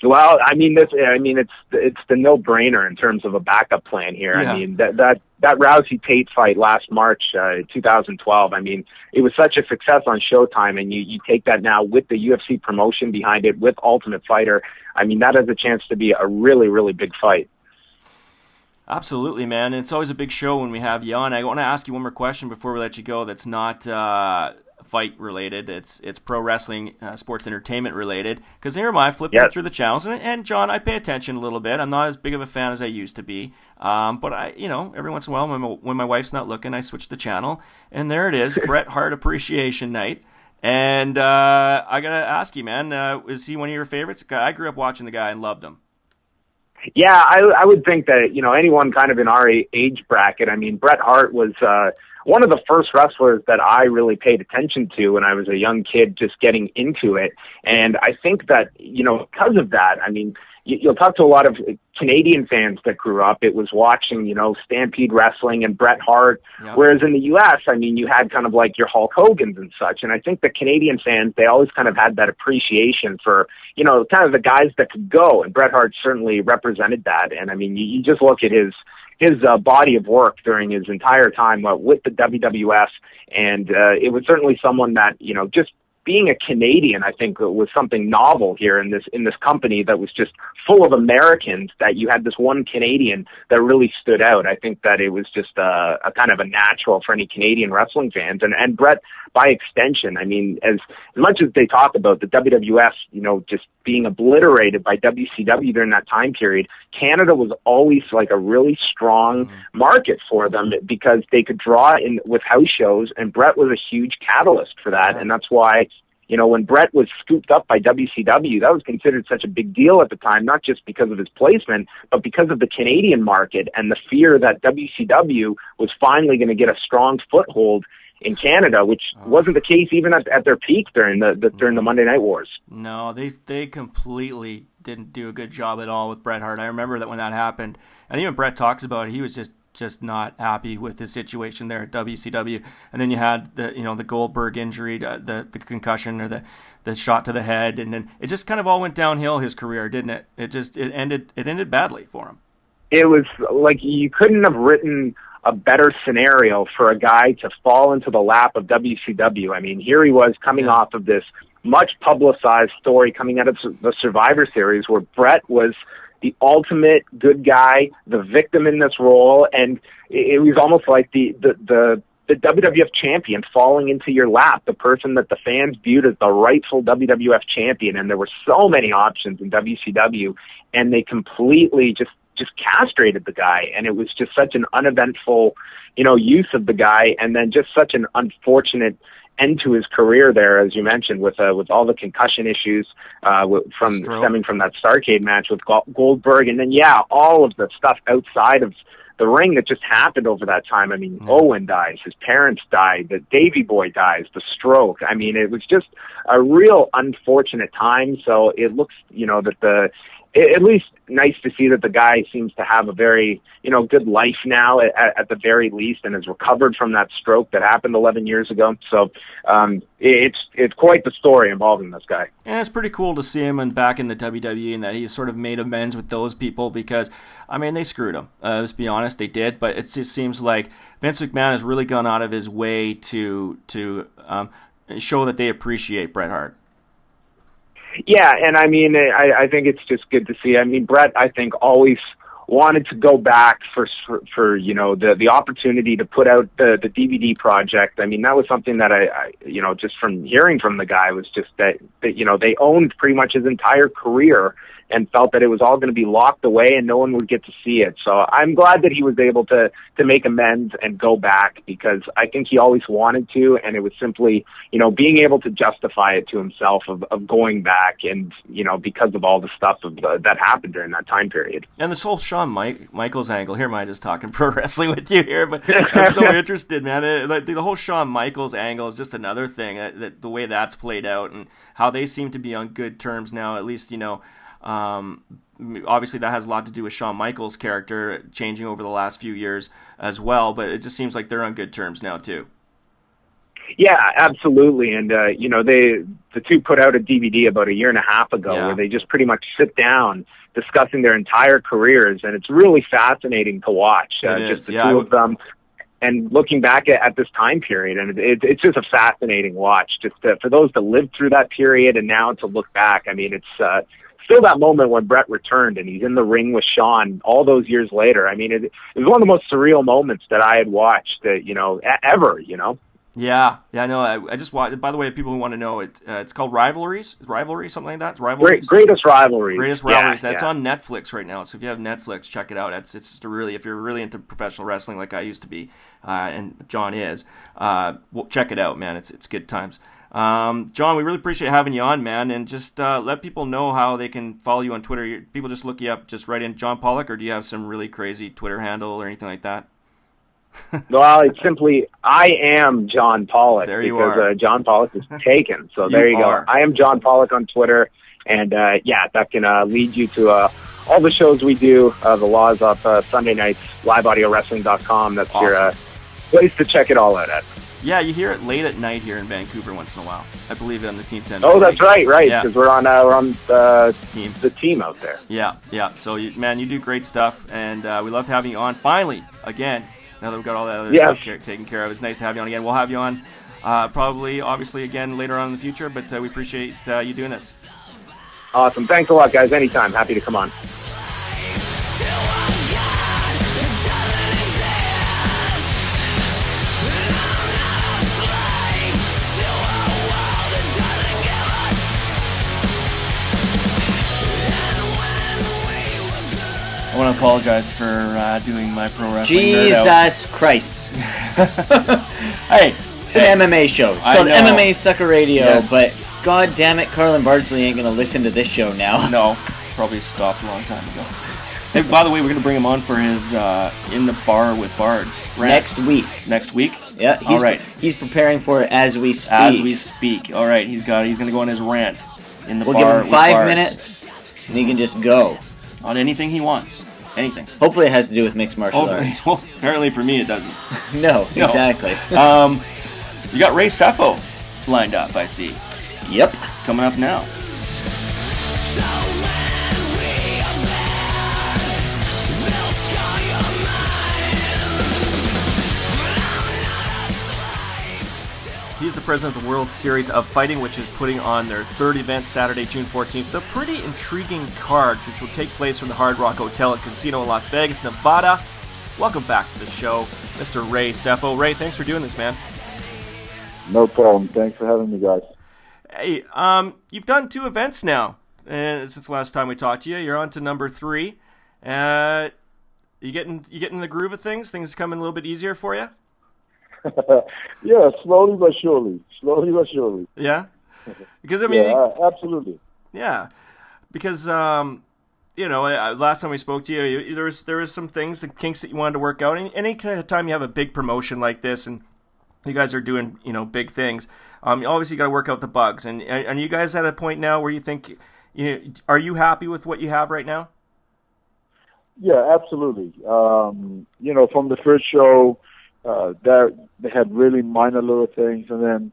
Well, I mean, this. I mean, it's it's the no brainer in terms of a backup plan here. Yeah. I mean, that that that Rousey Tate fight last March, uh, 2012. I mean, it was such a success on Showtime, and you you take that now with the UFC promotion behind it, with Ultimate Fighter. I mean, that has a chance to be a really really big fight. Absolutely, man. And it's always a big show when we have you on. I want to ask you one more question before we let you go. That's not uh, fight related. It's it's pro wrestling, uh, sports entertainment related. Because here am I flipping Yes. through the channels, and, and John, I pay attention a little bit. I'm not as big of a fan as I used to be. Um, but I, you know, every once in a while, when my, when my wife's not looking, I switch the channel, and there it is, (laughs) Bret Hart Appreciation Night. And uh, I gotta ask you, man, uh, is he one of your favorites? I grew up watching the guy and loved him. Yeah, I, I would think that you know anyone kind of in our age bracket. I mean, Bret Hart was uh, one of the first wrestlers that I really paid attention to when I was a young kid, just getting into it. And I think that you know because of that, I mean, you, you'll talk to a lot of Canadian fans that grew up. It was watching you know Stampede Wrestling and Bret Hart. Yep. Whereas in the U.S., I mean, you had kind of like your Hulk Hogan's and such. And I think the Canadian fans, they always kind of had that appreciation for, you know, kind of the guys that could go. And Bret Hart certainly represented that. And I mean, you, you just look at his, his uh, body of work during his entire time uh, with the WWF. And uh, it was certainly someone that, you know, just being a Canadian, I think was something novel here in this in this company that was just full of Americans. That you had this one Canadian that really stood out. I think that it was just a, a kind of a natural for any Canadian wrestling fans, and and Bret by extension. I mean, as as much as they talk about the WWF, you know, just being obliterated by WCW during that time period, Canada was always like a really strong mm-hmm. market for them because they could draw in with house shows, and Bret was a huge catalyst for that, and that's why you know, when Bret was scooped up by WCW, that was considered such a big deal at the time, not just because of his placement, but because of the Canadian market and the fear that WCW was finally going to get a strong foothold in Canada, which oh. wasn't the case even at, at their peak during the, the during the mm. Monday Night Wars. No, they they completely didn't do a good job at all with Bret Hart. I remember that when that happened, and even Bret talks about it, he was just just not happy with his situation there at WCW. And then you had the you know the Goldberg injury, the the concussion or the the shot to the head, and then it just kind of all went downhill his career, didn't it? It just it ended it ended badly for him. It was like you couldn't have written a better scenario for a guy to fall into the lap of WCW. I mean, here he was coming off of this much publicized story coming out of the Survivor Series where Bret was the ultimate good guy, the victim in this role, and it, was almost like the, the, the, the WWF champion falling into your lap, the person that the fans viewed as the rightful WWF champion. And there were so many options in WCW, and they completely just just castrated the guy and it was just such an uneventful you know use of the guy and then just such an unfortunate end to his career there as you mentioned with uh, with all the concussion issues uh w- from stemming from that Starcade match with Go- Goldberg and then yeah all of the stuff outside of the ring that just happened over that time. I mean, Owen dies, his parents died, the Davy Boy dies, the stroke. I mean, it was just a real unfortunate time. So it looks, you know, that the at least nice to see that the guy seems to have a very you know good life now at, at the very least and has recovered from that stroke that happened 11 years ago so um it's it's quite the story involving this guy And it's pretty cool to see him and back in the WWE and that he's sort of made amends with those people because, I mean, they screwed him. Uh, let's be honest, they did. But it just seems like Vince McMahon has really gone out of his way to to um, show that they appreciate Bret Hart. Yeah, and I mean, I, I think it's just good to see. I mean, Bret, I think always wanted to go back for for, you know the the opportunity to put out the the DVD project. I mean, that was something that I, I you know just from hearing from the guy was just that that you know they owned pretty much his entire career and felt that it was all going to be locked away and no one would get to see it. So I'm glad that he was able to to make amends and go back because I think he always wanted to, and it was simply you know being able to justify it to himself of of going back and you know because of all the stuff of the, that happened during that time period. And this whole Shawn Mike, Michaels angle, here am I just talking (laughs) pro wrestling with you here, but I'm so (laughs) interested, man. It, like, the whole Shawn Michaels angle is just another thing, that, that the way that's played out and how they seem to be on good terms now, at least, you know, um, obviously that has a lot to do with Shawn Michaels' character changing over the last few years as well, but it just seems like they're on good terms now, too. Yeah, absolutely. And uh, you know, they the two put out a DVD about a year and a half ago Yeah. where they just pretty much sit down discussing their entire careers, and it's really fascinating to watch. Uh, It just the yeah, two would- of them. And looking back at, at this time period, and it, it's just a fascinating watch. Just to, for those that lived through that period, and now to look back, I mean, it's uh, still that moment when Bret returned and he's in the ring with Shawn all those years later. I mean, it, it was one of the most surreal moments that I had watched, uh, you know, ever. You know. Yeah, yeah, no, I, I just watched. By the way, people who want to know it, uh, it's called Rivalries, Rivalry, something like that. It's Rivalries. Great, greatest rivalry. Greatest Yeah, rivalries. That's yeah. on Netflix right now. So if you have Netflix, check it out. It's it's just a really if you're really into professional wrestling like I used to be, uh, and John is, uh, well, check it out, man. It's it's good times. Um, John, we really appreciate having you on, man, and just uh, let people know how they can follow you on Twitter. People just look you up, just write in John Pollock, or do you have some really crazy Twitter handle or anything like that? (laughs) Well, it's simply I am John Pollock There you because are. uh, John Pollock is (laughs) taken. So You there you are. go. I am John Pollock on Twitter, and uh, yeah, that can uh, lead you to uh, all the shows we do. Uh, the Laws up uh, Sunday nights, liveaudiowrestling.com. That's your uh, place to check it all out at. Yeah, you hear it late at night here in Vancouver once in a while. I believe it on the Team Ten. Oh, that's right, right, Yeah. because we're on uh, we're on uh, Team. the team out there. Yeah, yeah. So, you, man, you do great stuff, and uh, we love having you on. Finally, again, now that we've got all that other Yes. stuff care, taken care of, it's nice to have you on again. We'll have you on uh, probably, obviously, again later on in the future, but uh, we appreciate uh, you doing this. Awesome. Thanks a lot, guys. Anytime. Happy to come on. I want to apologize for uh, doing my pro wrestling nerd out. Jesus Christ. (laughs) Hey, It's an MMA show. It's I called know. MMA Sucka Radio, Yes. but god damn it, Carlin Bardsley ain't gonna listen to this show now. no, probably stopped a long time ago. Hey, by the way, we're going to bring him on for his uh, In the Bar with Bards rant Next week. next week. Yeah, he's, All right. he's preparing for it as we speak. As we speak. All right, he's got. He's going to go on his rant in the we'll bar give him five minutes, and he can just go. On anything he wants. Anything. Hopefully, it has to do with mixed martial Hopefully, arts. (laughs) well, apparently for me it doesn't. (laughs) No, (laughs) No. exactly. Um, you got Ray Sefo lined up. I see. yep. Coming up now. He's the president of the World Series of Fighting, which is putting on their third event Saturday, June 14th. A pretty intriguing card, which will take place from the Hard Rock Hotel and Casino in Las Vegas, Nevada. Welcome back to the show, Mr. Ray Sefo. Ray, thanks for doing this, man. No problem. Thanks for having me, guys. Hey, um, you've done two events now uh, since the last time we talked to you. You're on to number three. Uh, you getting you getting in the groove of things? Things coming a little bit easier for you? (laughs) yeah, slowly but surely. Slowly but surely. Yeah, because I mean, yeah, absolutely. yeah, because um, you know, uh, last time we spoke to you, you, there was there was some things, the kinks that you wanted to work out. Any, any kind of time you have a big promotion like this, and you guys are doing you know big things, um, you obviously got to work out the bugs. And and you guys at a point now where you think, you know, are you happy with what you have right now? Yeah, absolutely. Um, you know, from the first show, uh, that they had really minor little things, and then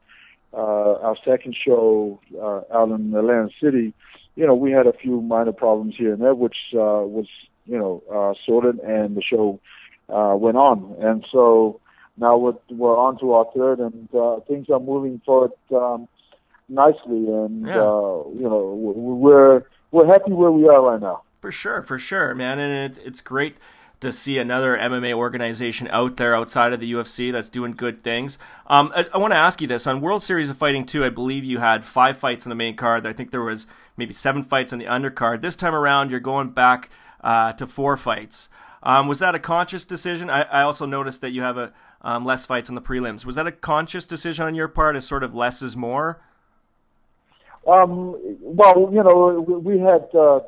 uh, our second show uh, out in Atlantic City, you know, we had a few minor problems here and there, which uh, was you know uh, sorted, and the show uh, went on. And so now we're we're on to our third, and uh, things are moving forward um, nicely, and Yeah. uh, you know we're we're happy where we are right now. For sure, for sure, man, and it, it's great to see another MMA organization out there outside of the UFC that's doing good things. Um, I, I want to ask you this on World Series of Fighting 2, I believe you had five fights on the main card. I think there was maybe seven fights on the undercard. This time around, you're going back uh, to four fights. Um, was that a conscious decision? I, I also noticed that you have a um, less fights on the prelims. Was that a conscious decision on your part, as sort of less is more? Um, well, you know, we, we had uh,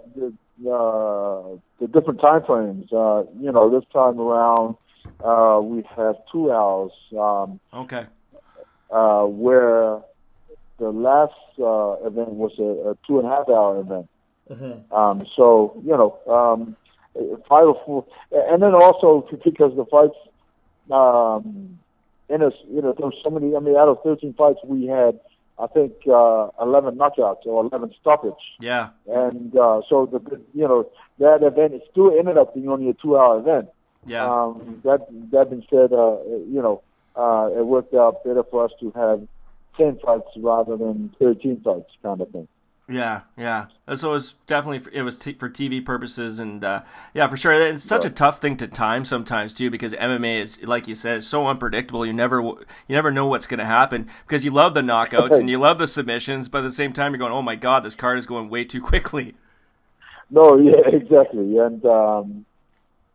uh, the different time frames. Uh, you know, this time around, uh, we have two hours, um, Okay. uh, where the last uh, event was a, a two and a half hour event. Um, so, you know, um, five or four, and then also (laughs) because the fights, um, in us, you know, there so many. I mean, out of 13 fights, we had, I think, uh, 11 knockouts or 11 stoppage. Yeah. And uh, so the, you know that event still ended up being only a two-hour event. Yeah. Um, that that being said, uh, you know, uh, it worked out better for us to have 10 fights rather than 13 fights, kind of thing. Yeah, yeah. So it was definitely it was t- for TV purposes, and uh, yeah, for sure. It's such a tough thing to time sometimes too, because MMA is like you said, so unpredictable. You never you never know what's going to happen because you love the knockouts and you love the submissions, but at the same time you're going, oh my god, this card is going way too quickly. No, yeah, (laughs) exactly, and um,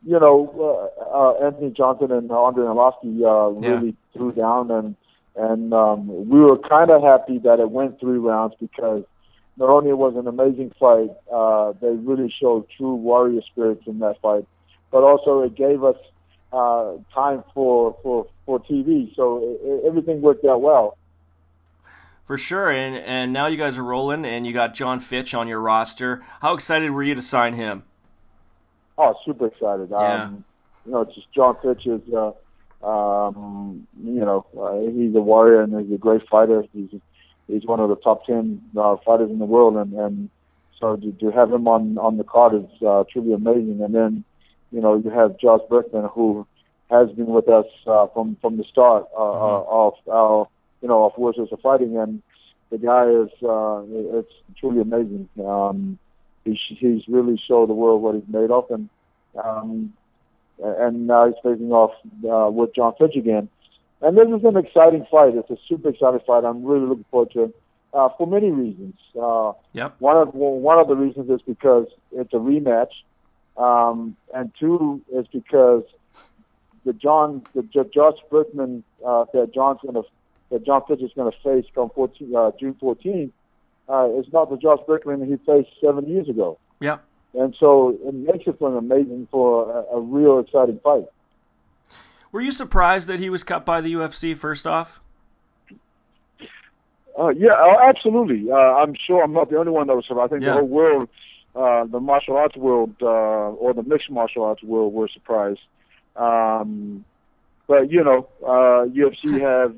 you know, uh, uh, Anthony Johnson and Andre Arlovski uh, Yeah. really threw down, and and um, we were kind of happy that it went three rounds because not only it was an amazing fight, uh, they really showed true warrior spirits in that fight, but also it gave us uh, time for for for TV, so it, everything worked out well. For sure, and and now you guys are rolling, and you got John Fitch on your roster. How excited were you to sign him? Oh, super excited. Yeah. Um, you know, it's just John Fitch is, uh, um, you know, uh, he's a warrior and he's a great fighter. He's he's one of the top ten uh, fighters in the world, and and so to, to have him on on the card is uh, truly amazing. And then, you know, you have Josh Burkman who has been with us uh, from from the start uh, uh, of our, you know, of World Series of Fighting, and the guy is uh, it's truly amazing. Um, he's he's really showed the world what he's made of, and um, and now he's facing off uh, with John Fitch again. And this is an exciting fight. It's a super exciting fight. I'm really looking forward to it uh, for many reasons. Uh, Yep. one of well, one of the reasons is because it's a rematch, um, and two is because the John the J- Josh Burkman uh, that John's going to that John Fitch is going to face come 14, uh, June 14th uh, is not the Josh Burkman he faced seven years ago. Yeah. And so it makes it for an amazing for a, a real exciting fight. Were you surprised that he was cut by the UFC? First off, Uh, yeah, oh, absolutely. Uh, I'm sure I'm not the only one that was surprised. I think Yeah. the whole world, uh, the martial arts world, uh, or the mixed martial arts world, were surprised. Um, but you know, uh, UFC (laughs) have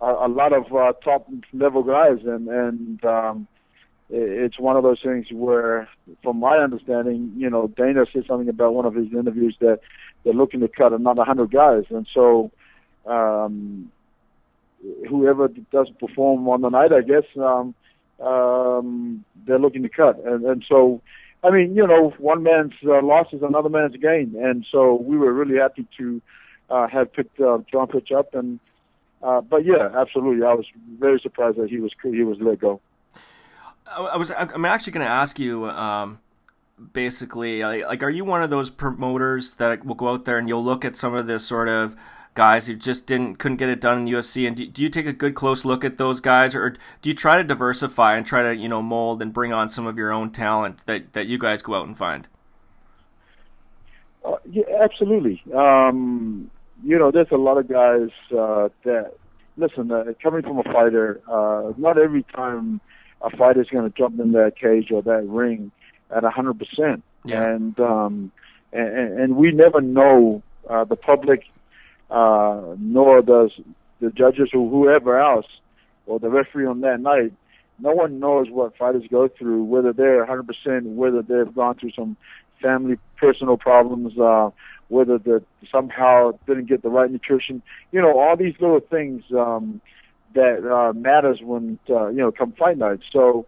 a, a lot of uh, top level guys, and and um, it's one of those things where, from my understanding, you know, Dana said something about one of his interviews that they're looking to cut another hundred guys, and so. Um, whoever doesn't perform on the night, I guess, um, um, they're looking to cut. And, and so, I mean, you know, one man's uh, loss is another man's gain. And so we were really happy to uh, have picked uh, John Fitch up. And uh, but yeah, absolutely, I was very surprised that he was he was let go. I was. I'm actually going to ask you. Um, basically, like, like, are you one of those promoters that will go out there and you'll look at some of the sort of guys who just didn't couldn't get it done in the UFC, and do, do you take a good close look at those guys, or do you try to diversify and try to you know mold and bring on some of your own talent that that you guys go out and find? Uh, yeah, absolutely. Um, you know, there's a lot of guys uh, that listen. Uh, coming from a fighter, uh, not every time a fighter's going to jump in that cage or that ring at a hundred percent. Yeah. And um, and, and we never know uh, the public, uh, nor does the judges or whoever else or the referee on that night. No one knows what fighters go through, whether they're 100%, whether they've gone through some family, personal problems, uh, whether they somehow didn't get the right nutrition. You know, all these little things um, that uh, matters when uh, you know come fight night. So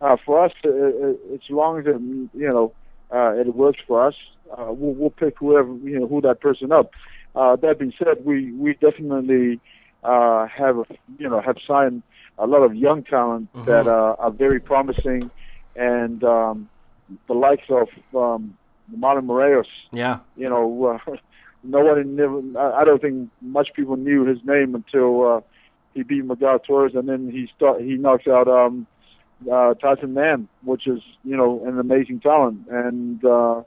uh, for us, uh, uh, as long as it you know uh, it works for us, uh, we'll, we'll pick whoever you know who that person up. Uh, that being said, we we definitely uh, have you know have signed a lot of young talent Mhm. that uh, are very promising, and um, the likes of um, Marlon Moraes. Yeah, You know, uh, (laughs) no one never. I I don't think much people knew his name until uh, he beat Miguel Torres, and then he start he knocks out um, uh, Tyson Nam, which is you know an amazing talent, and uh,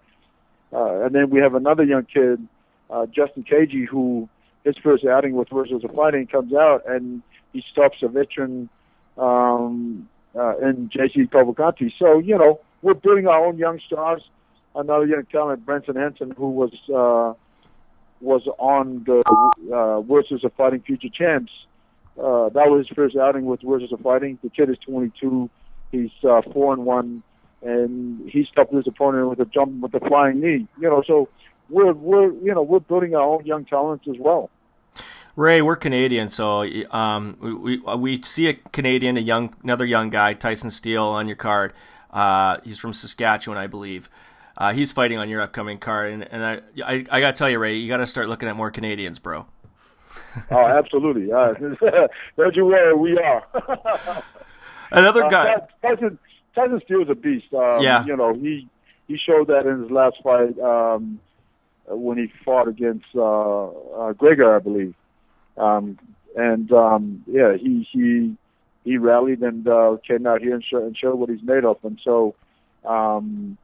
uh, and then we have another young kid, uh, Justin Gaethje, who his first outing with World Series of Fighting comes out and he stops a veteran um, uh, in JZ Cavalcanti. So you know we're building our own young stars. Another young talent, Brenton Henson, who was uh, was on the uh, World Series of Fighting Future Champs. Uh, that was his first outing with World Series of Fighting. The kid is 22. He's uh, four and one, and he stopped his opponent with a jump with a flying knee. You know, so we're we're you know we're building our own young talents as well. Ray, we're Canadian, so um, we, we we see a Canadian, a young another young guy, Tyson Steele, on your card. Uh, he's from Saskatchewan, I believe. Uh, he's fighting on your upcoming card, and, and I, I, I gotta tell you, Ray, you gotta start looking at more Canadians, bro. (laughs) oh, absolutely. Uh, don't you worry, we are. (laughs) Another uh, guy. Tyson, Tyson Steele is a beast. Um, yeah. You know, he he showed that in his last fight um, when he fought against uh, uh, Gregor, I believe. Um, and um, yeah, he he he rallied and uh, came out here and, show, and showed what he's made of. And so, um,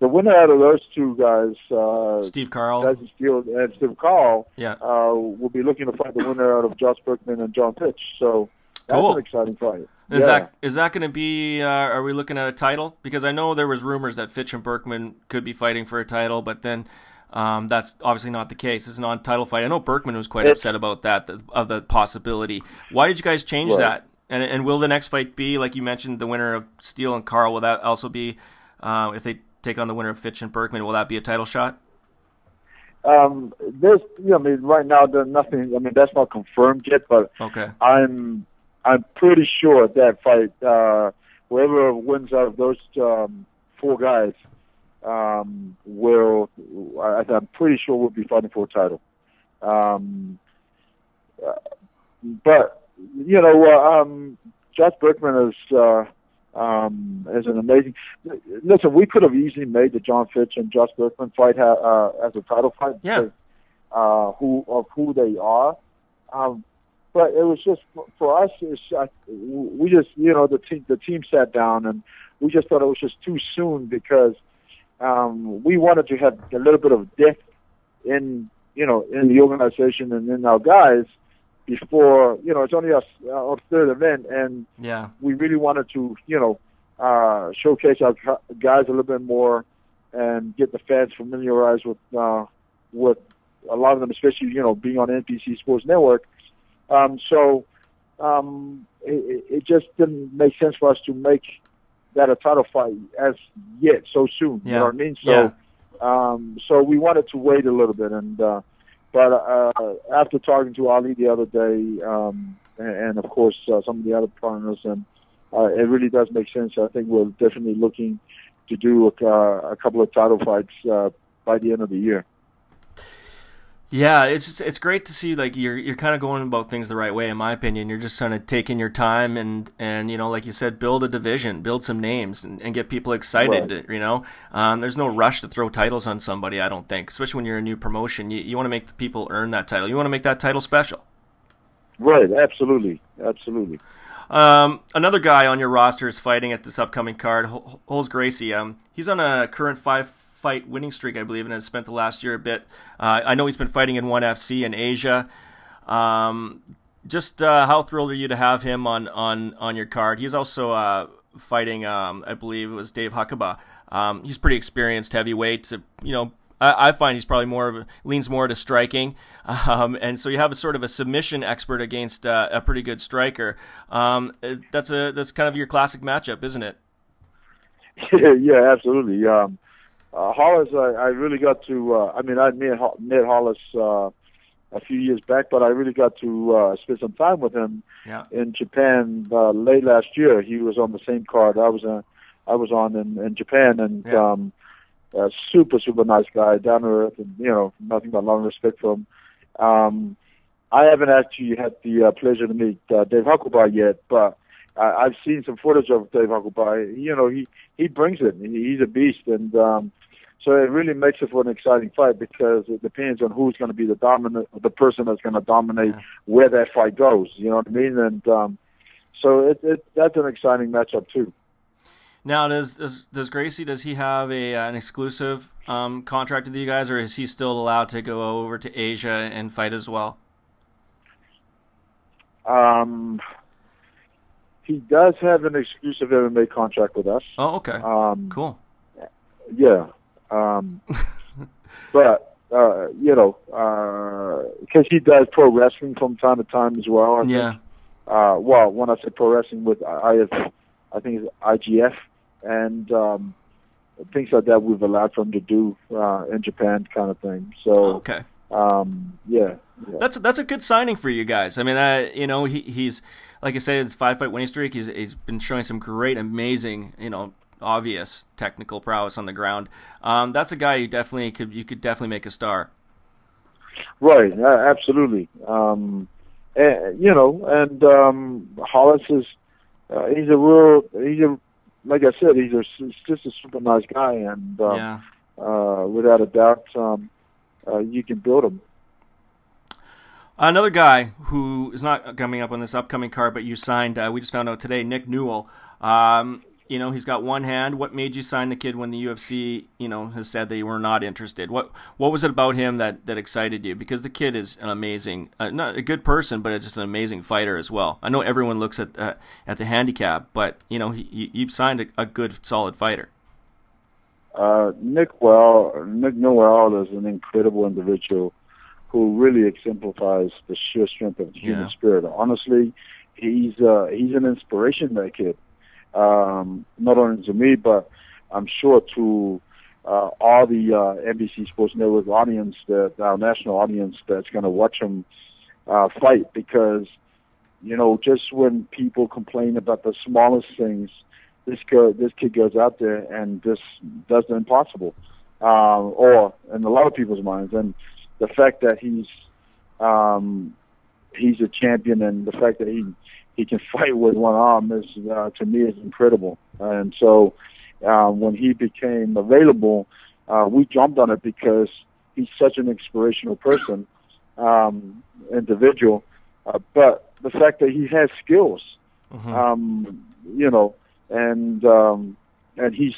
the winner out of those two guys, uh, Steve Carl, Tyson Steele and Steve Carl, yeah, uh, will be looking to fight the winner out of Josh Burkman and John Fitch. So that's cool. an exciting fight. Is yeah. that is that going to be? Uh, are we looking at a title? Because I know there was rumors that Fitch and Burkman could be fighting for a title, but then um, that's obviously not the case. It's a non-title fight. I know Burkman was quite upset about that, the, of the possibility. Why did you guys change right. that? And, and will the next fight be, like you mentioned, the winner of Steele and Carl? Will that also be, uh, if they take on the winner of Fitch and Burkman. will that be a title shot? Um, there's, you know, I mean, right now there's nothing. I mean, that's not confirmed yet, but okay. I'm, I'm pretty sure that fight, uh, whoever wins out of those um, four guys, um, will, I, I'm pretty sure will be fighting for a title. Um, uh, but you know, uh, um, Josh Burkman is uh, um, is an amazing. Listen, we could have easily made the John Fitch and Josh Burkman fight ha- uh, as a title fight. Yeah. Because, uh, who of who they are. Um, but it was just for us. It's, uh, we just you know the team the team sat down and we just thought it was just too soon because um, we wanted to have a little bit of depth in you know in the organization and in our guys before you know it's only our, our third event and yeah we really wanted to you know uh, showcase our guys a little bit more and get the fans familiarized with uh, with a lot of them especially you know being on NBC Sports Network um, so um, it, it just didn't make sense for us to make that a title fight as yet so soon. Yeah. You know what I mean? So, Yeah. um, so we wanted to wait a little bit, and uh, but uh, after talking to Ali the other day, um, and, and of course uh, some of the other partners, and uh, it really does make sense. I think we're definitely looking to do a, uh, a couple of title fights uh, by the end of the year. Yeah, it's just, it's great to see like you're you're kind of going about things the right way in my opinion. You're just kind of taking your time and and you know like you said, build a division, build some names, and, and get people excited. Right. You know, um, there's no rush to throw titles on somebody. I don't think, especially when you're a new promotion. You you want to make the people earn that title. You want to make that title special. Right. Absolutely. Absolutely. Um, another guy on your roster is fighting at this upcoming card, Hol- Rolles Gracie. Um, he's on a current five fight winning streak, I believe, and has spent the last year a bit. Uh, I know he's been fighting in ONE FC in Asia. Um, just uh, how thrilled are you to have him on on on your card? He's also uh, fighting, um, I believe it was Dave Huckaba. Um, he's pretty experienced heavyweight. You know, I, I find he's probably more of a, leans more to striking, (laughs) um, and so you have a sort of a submission expert against uh, a pretty good striker. Um, that's a that's kind of your classic matchup, isn't it? (laughs) yeah, absolutely. Um, uh, Rolles, I, I really got to. Uh, I mean, I met, met Rolles uh, a few years back, but I really got to uh, spend some time with him Yeah. in Japan uh, late last year. He was on the same card I was uh, I was on in, in Japan, and Yeah. um, a super super nice guy, down to earth, and you know nothing but love and respect for him. Um, I haven't actually had the uh, pleasure to meet uh, Dave Huckaba yet, but I, I've seen some footage of Dave Huckaba. You know, he he brings it. He's a beast, and um, so it really makes it for an exciting fight because it depends on who's going to be the dominant, the person that's going to dominate Yeah. where that fight goes. You know what I mean? And um, so it, it that's an exciting matchup too. Now, does does, does Gracie does he have a uh, an exclusive um, contract with you guys, or is he still allowed to go over to Asia and fight as well? Um, he does have an exclusive MMA contract with us. Oh, okay, Um, cool. Yeah. Um, (laughs) but uh, you know, because he does pro wrestling from time to time as well. I Yeah. Think. Uh, well, when I say pro wrestling with IF, I think it's IGF and um, things like that. We've allowed for him to do uh, in Japan, kind of thing. So, Okay. um, yeah, yeah. That's that's a good signing for you guys. I mean, uh, you know, he, he's like I said, his five fight winning streak. He's he's been showing some great, amazing, you know, obvious technical prowess on the ground. Um, that's a guy you definitely could you could definitely make a star. Right, uh, absolutely. Um, and, you know, and um, Rolles is uh, he's a real he's a like I said he's a he's just a super nice guy, and um, yeah. uh, without a doubt, um, uh, you can build him. Another guy who is not coming up on this upcoming card, but you signed. Uh, we just found out today, Nick Newell. Um, you know, he's got one hand. What made you sign the kid when the UFC, you know, has said they were not interested? What What was it about him that, that excited you? Because the kid is an amazing, uh, not a good person, but just an amazing fighter as well. I know everyone looks at uh, at the handicap, but you know, he, he, you signed a, a good, solid fighter. Uh, Nick Well, Nick Newell is an incredible individual who really exemplifies the sheer strength of the human Yeah. spirit. Honestly, he's uh, he's an inspiration. That kid, um, not only to me, but I'm sure to uh, all the uh, NBC Sports Network audience, that our national audience that's going to watch him uh, fight. Because you know, just when people complain about the smallest things, this go this kid goes out there and just does the impossible, um, or in a lot of people's minds, and the fact that he's um, he's a champion and the fact that he he can (laughs) fight with one arm is uh, to me is incredible. And so uh, when he became available, uh, we jumped on it because he's such an inspirational person, um, individual. Uh, but the fact that he has skills, Mhm. um, you know, and um, and he's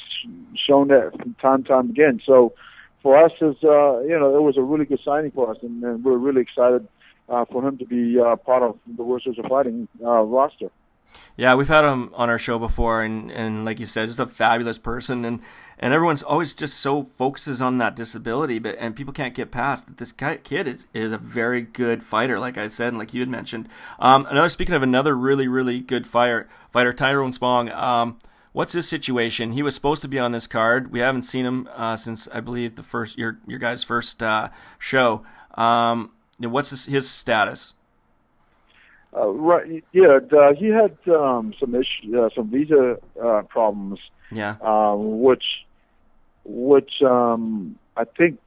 shown that from time time again. So for us, is uh, you know, it was a really good signing for us, and, and we're really excited uh, for him to be uh, part of the of Fighting uh, roster. Yeah, we've had him on our show before, and, and like you said, just a fabulous person, and, and everyone's always just so focuses on that disability, but and people can't get past that this guy, kid is, is a very good fighter, like I said, and like you had mentioned. Um, another speaking of another really really good fighter, fighter Tyrone Spong. Um, what's his situation? He was supposed to be on this card. We haven't seen him uh, since I believe the first your your guys' first uh, show. Um, what's his, his status? Uh, right, yeah, uh, he had um, some issue, uh, some visa uh, problems, Yeah. um, which, which um, I think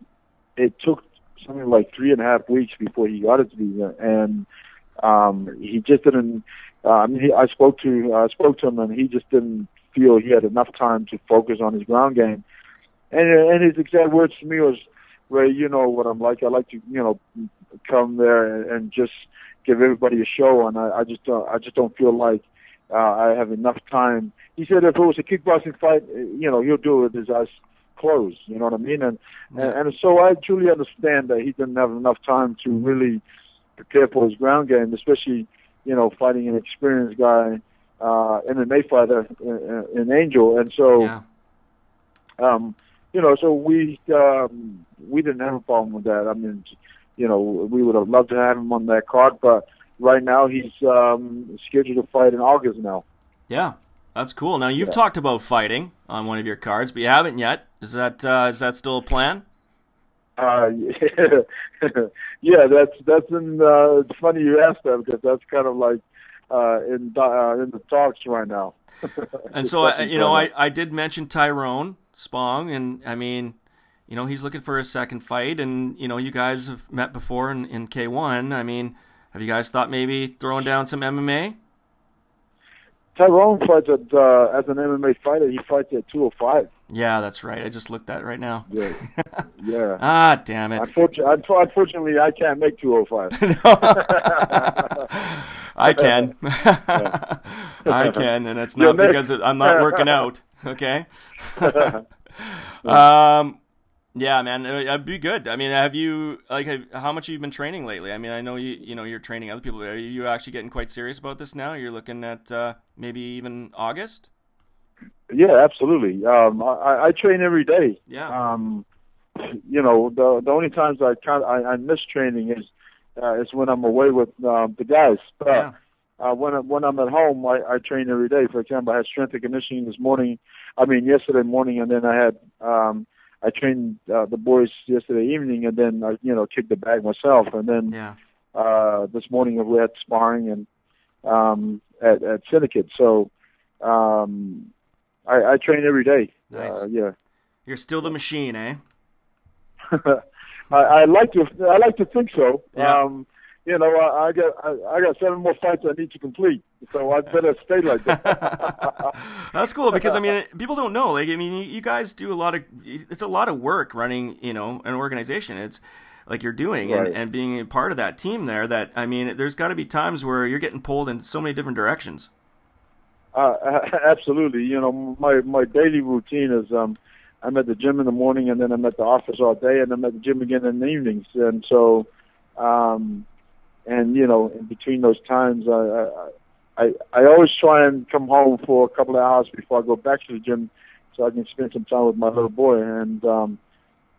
it took something like three and a half weeks before he got his visa, and um, he just didn't. Uh, I mean, he, I spoke to I spoke to him, and he just didn't feel he had enough time to focus on his ground game. And and his exact words to me was, "Ray, you know what I'm like. I like to you know come there and, and just give everybody a show, and I, I just don't I just don't feel like uh, I have enough time." He said if it was a kickboxing fight, you know, he'll do it with his eyes closed. You know what I mean? And and, and so I truly understand that he didn't have enough time to really prepare for his ground game, especially you know fighting an experienced guy, uh, MMA fighter in, in Angel, and so Yeah. um, you know, so we um, we didn't have a problem with that. I mean, you know, we would have loved to have him on that card, but right now he's um, scheduled to fight in August now. Yeah, that's cool. Now you've Yeah. talked about fighting on one of your cards, but you haven't yet. Is that uh, is that still a plan? Uh, (laughs) yeah, that's that's in. Uh, it's funny you asked that because that's kind of like uh, in the- uh, in the talks right now. (laughs) And so I, you know, I, I did mention Tyrone Spong, and I mean, you know, he's looking for a second fight, and you know, you guys have met before in, in K one. I mean, have you guys thought maybe throwing down some MMA? Tyrone fights at uh, as an MMA fighter. He fights at 205. Yeah, that's right. I just looked at it right now. Yeah, (laughs) yeah. Ah, damn it. Unfortunately, unfortunately, I can't make 205. (laughs) (laughs) I can. I can, and it's not because I'm not working out. Okay. um, yeah, man, uh, it'd be good. I mean, have you like have, how much you've you been training lately? I mean, I know you you know you're training other people. Are you actually getting quite serious about this now? You're looking at uh, maybe even August. Yeah, absolutely. Um, I, I train every day. Yeah. Um, you know, the the only times I kind of, I, I miss training is uh, is when I'm away with um, the guys. But Yeah. uh, when I, when I'm at home, I, I train every day. For example, I had strength and conditioning this morning. I mean, yesterday morning, and then I had um, I trained uh, the boys yesterday evening, and then I you know kicked the bag myself, and then Yeah. uh, this morning we had sparring and um, at at Syndicate. So um, I, I train every day. Nice. Uh, yeah. You're still the machine, eh? (laughs) I, I like to I like to think so. Yeah. Um, you know, I, I got I, I got seven more fights I need to complete, so I better stay like that. (laughs) That's cool because I mean, people don't know. Like, I mean, you, guys do a lot of. It's a lot of work running, you know, an organization. It's like you're doing Right. and, and being a part of that team there. That I mean, there's got to be times where you're getting pulled in so many different directions. Uh, absolutely. You know, my my daily routine is um, I'm at the gym in the morning, and then I'm at the office all day, and I'm at the gym again in the evenings. And so, um, and you know, in between those times, I I I, I always try and come home for a couple of hours before I go back to the gym, so I can spend some time with my little boy. And um,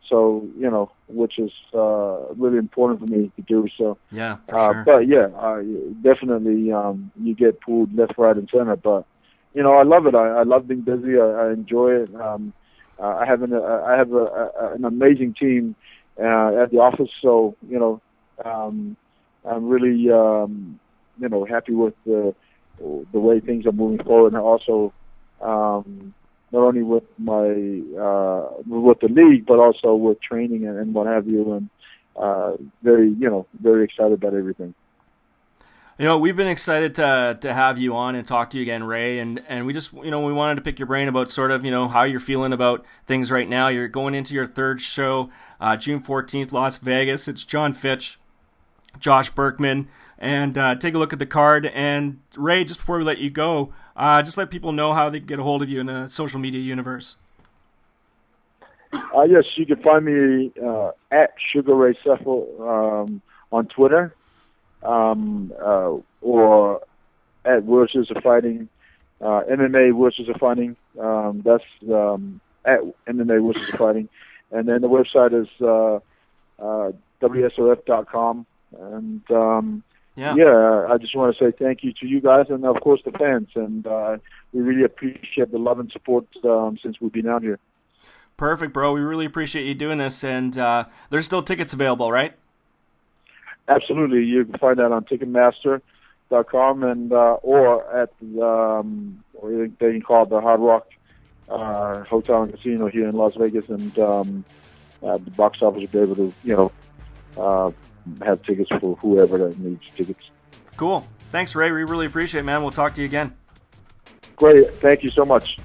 so, you know, which is uh, really important for me to do. So. Yeah, Uh, sure. But yeah, uh, definitely um, you get pulled left, right, and center. But you know, I love it. I, I love being busy. I, I enjoy it. Um, uh, I have an uh, I have a, a, an amazing team uh, at the office. So you know, um, I'm really um, you know happy with the the way things are moving forward, and also um, not only with my uh, with the league, but also with training and, and what have you. And uh, very, you know, very excited about everything. You know, we've been excited to to have you on and talk to you again, Ray, and and we just you know we wanted to pick your brain about sort of you know how you're feeling about things right now. You're going into your third show, uh, June 14th, Las Vegas. It's John Fitch, Josh Burkman, and uh, take a look at the card. And Ray, just before we let you go, uh, just let people know how they can get a hold of you in the social media universe. Uh, yes, you can find me uh, at Sugar Ray Sefo um, on Twitter, um, uh, or at World Series of Fighting, uh, MMA World Series of Fighting. Um, that's um, at MMA World Series of Fighting, and then the website is WSOF.com. And um, Yeah. yeah, I just want to say thank you to you guys, and of course the fans, and uh, we really appreciate the love and support um, since we've been out here. Perfect, bro. We really appreciate you doing this, and uh, there's still tickets available, right? Absolutely, you can find that on Ticketmaster.com and uh, or at the, um, or they can call it the Hard Rock uh, Hotel and Casino here in Las Vegas, and um, uh, the box office will be able to you know uh, have tickets for whoever that needs tickets. Cool. Thanks, Ray. We really appreciate it, man. We'll talk to you again. Great, thank you so much.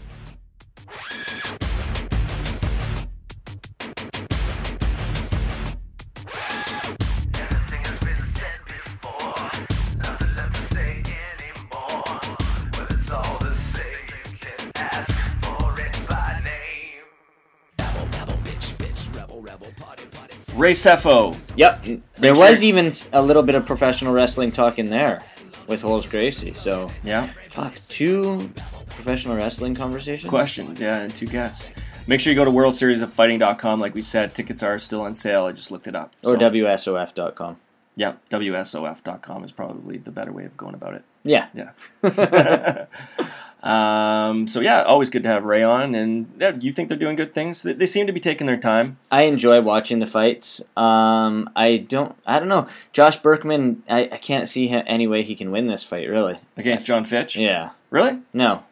Ray Sefo. Yep. There sure- was even a little bit of professional wrestling talk in there with Rolles Gracie. So, Yeah. fuck, two professional wrestling conversations? Questions, yeah, and two guests. Make sure you go to worldseriesoffighting.com. Like we said, tickets are still on sale. I just looked it up. Or So, WSOF.com. Yeah, WSOF.com is probably the better way of going about it. Yeah. Yeah. (laughs) (laughs) um, so yeah, always good to have Ray on, and yeah, you think they're doing good things? They, they seem to be taking their time. I enjoy watching the fights. Um, I don't. I don't know. Josh Burkman. I, I can't see him, any way he can win this fight. Really. against John Fitch. Yeah. Really? No.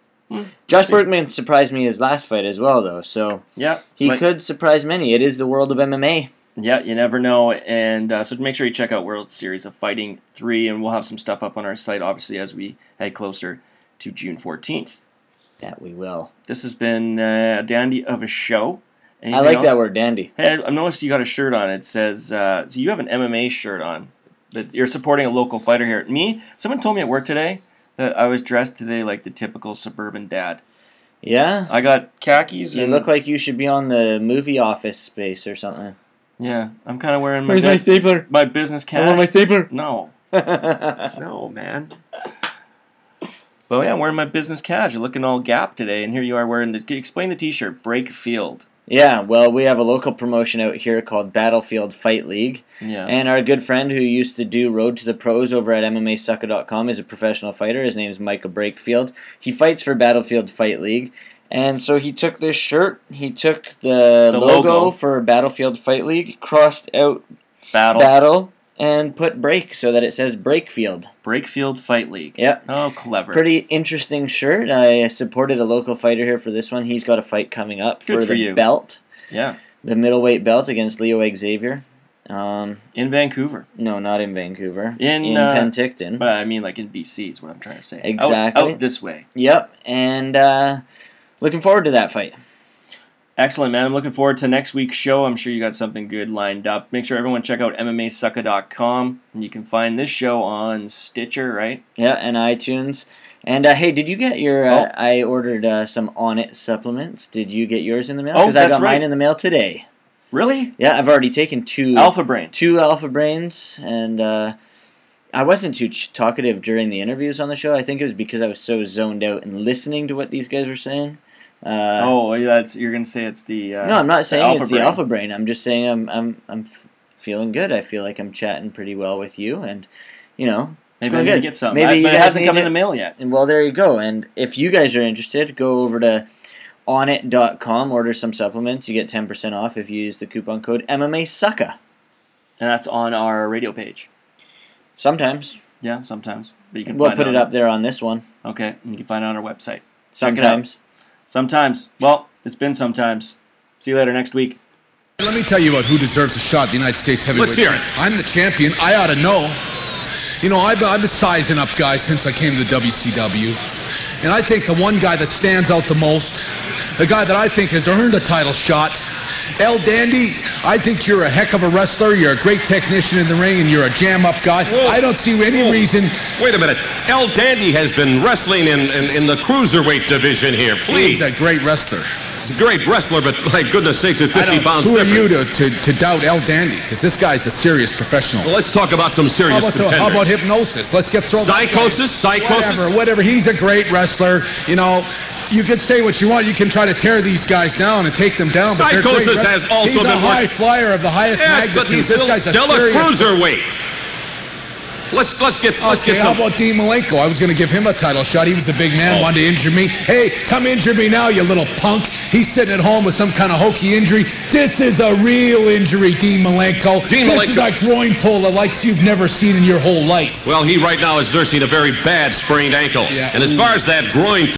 Josh see. Burkman surprised me his last fight as well, though. So Yeah. he like- could surprise many. It is the world of MMA. Yeah, you never know. And uh, so make sure you check out World Series of Fighting 3, and we'll have some stuff up on our site, obviously, as we head closer to June 14th. That we will. This has been uh, a dandy of a show. I like else? that word, dandy. Hey, I noticed you got a shirt on. It says, uh, so you have an MMA shirt on. That you're supporting a local fighter here. Me, someone told me at work today that I was dressed today like the typical suburban dad. Yeah. I got khakis You and look like you should be on the movie office space or something. yeah, I'm kind of wearing my Where's my stapler? my business I want my stapler. No, (laughs) no, man. But yeah, I'm wearing my business cash. You're looking all Gap today, and here you are wearing this. Explain the T-shirt. Break Field. Yeah, well, we have a local promotion out here called Battlefield Fight League. Yeah. And our good friend who used to do Road to the Pros over at MMAsucka.com is a professional fighter. His name is Micah Breakfield. He fights for Battlefield Fight League. And so he took this shirt, he took the, The logo, logo. for Battlefield Fight League, crossed out Battle. battle, and put break so that it says Brakefield. Breakfield Fight League. Yep. Oh, clever. Pretty interesting shirt. I supported a local fighter here for this one. He's got a fight coming up Good for for the you. belt, Yeah. the middleweight belt against Leo Xavier. Um, In Vancouver. no, not in Vancouver. In, in uh, Penticton. But I mean, like in BC is what I'm trying to say. Out- Exactly. Out, this way. Yep, and uh, looking forward to that fight. Excellent, man. I'm looking forward to next week's show. I'm sure you got something good lined up. Make sure everyone check out MMAsucka.com. And you can find this show on Stitcher, right? Yeah, and iTunes. And uh, hey, did you get your? Uh, Oh. I ordered uh, some Onnit supplements. Did you get yours in the mail? Oh, I got right. mine in the mail today. Really? Yeah, I've already taken two Alpha Brain. two Alpha Brains, and uh, I wasn't too talkative during the interviews on the show. I think it was because I was so zoned out and listening to what these guys were saying. Uh, oh, that's you're gonna say it's the. Uh, no, I'm not saying Alpha it's Brain. the Alpha Brain. I'm just saying I'm I'm I'm f- feeling good. I feel like I'm chatting pretty well with you, and you know, Maybe I going need to get some. Maybe I- you it hasn't come to- in the mail yet. And well, there you go. And if you guys are interested, go over to onnit.com, order some supplements. You get 10% off if you use the coupon code MMA Sucka. And that's on our radio page. Sometimes. Yeah, sometimes. But you can We'll put it on- up there on this one. Okay, and you can find it on our website. Sometimes. Sometimes. Well, it's been sometimes. See you later next week. Let me tell you about who deserves a shot at the United States heavyweight. Let's hear it. I'm the champion. I ought to know. You know, I've, I've been sizing up guys since I came to the WCW. And I think the one guy that stands out the most, the guy that I think has earned a title shot, El Dandy, I think you're a heck of a wrestler. You're a great technician in the ring, and you're a jam-up guy. Whoa. I don't see any Whoa. reason. Wait a minute. El Dandy has been wrestling in, in, in the cruiserweight division here. Please. He's a great wrestler. He's a great wrestler, but my goodness sakes, it's 50 pounds who are you to, to, to doubt El Dandy? Because this guy's a serious professional. Well, let's talk about some serious How about, the, how about hypnosis? Let's get thrown. Psychosis? Psychosis? Whatever, whatever. He's a great wrestler. You know, you can say what you want. You can try to tear these guys down and take them down. But Psychosis great has also he's been a high flyer of the highest Yes, but magnitude. he's this still, guy's a still a cruiserweight. Let's let's get let's Okay, get how about Dean Malenko? I was going to give him a title shot. He was a big man, Oh. wanted to injure me. Hey, come injure me now, you little punk. He's sitting at home with some kind of hokey injury. This is a real injury, Dean Malenko. Dean this is Malenko. like groin pull the likes you've never seen in your whole life. Well, he right now is nursing a very bad sprained ankle. Yeah. And as far as that groin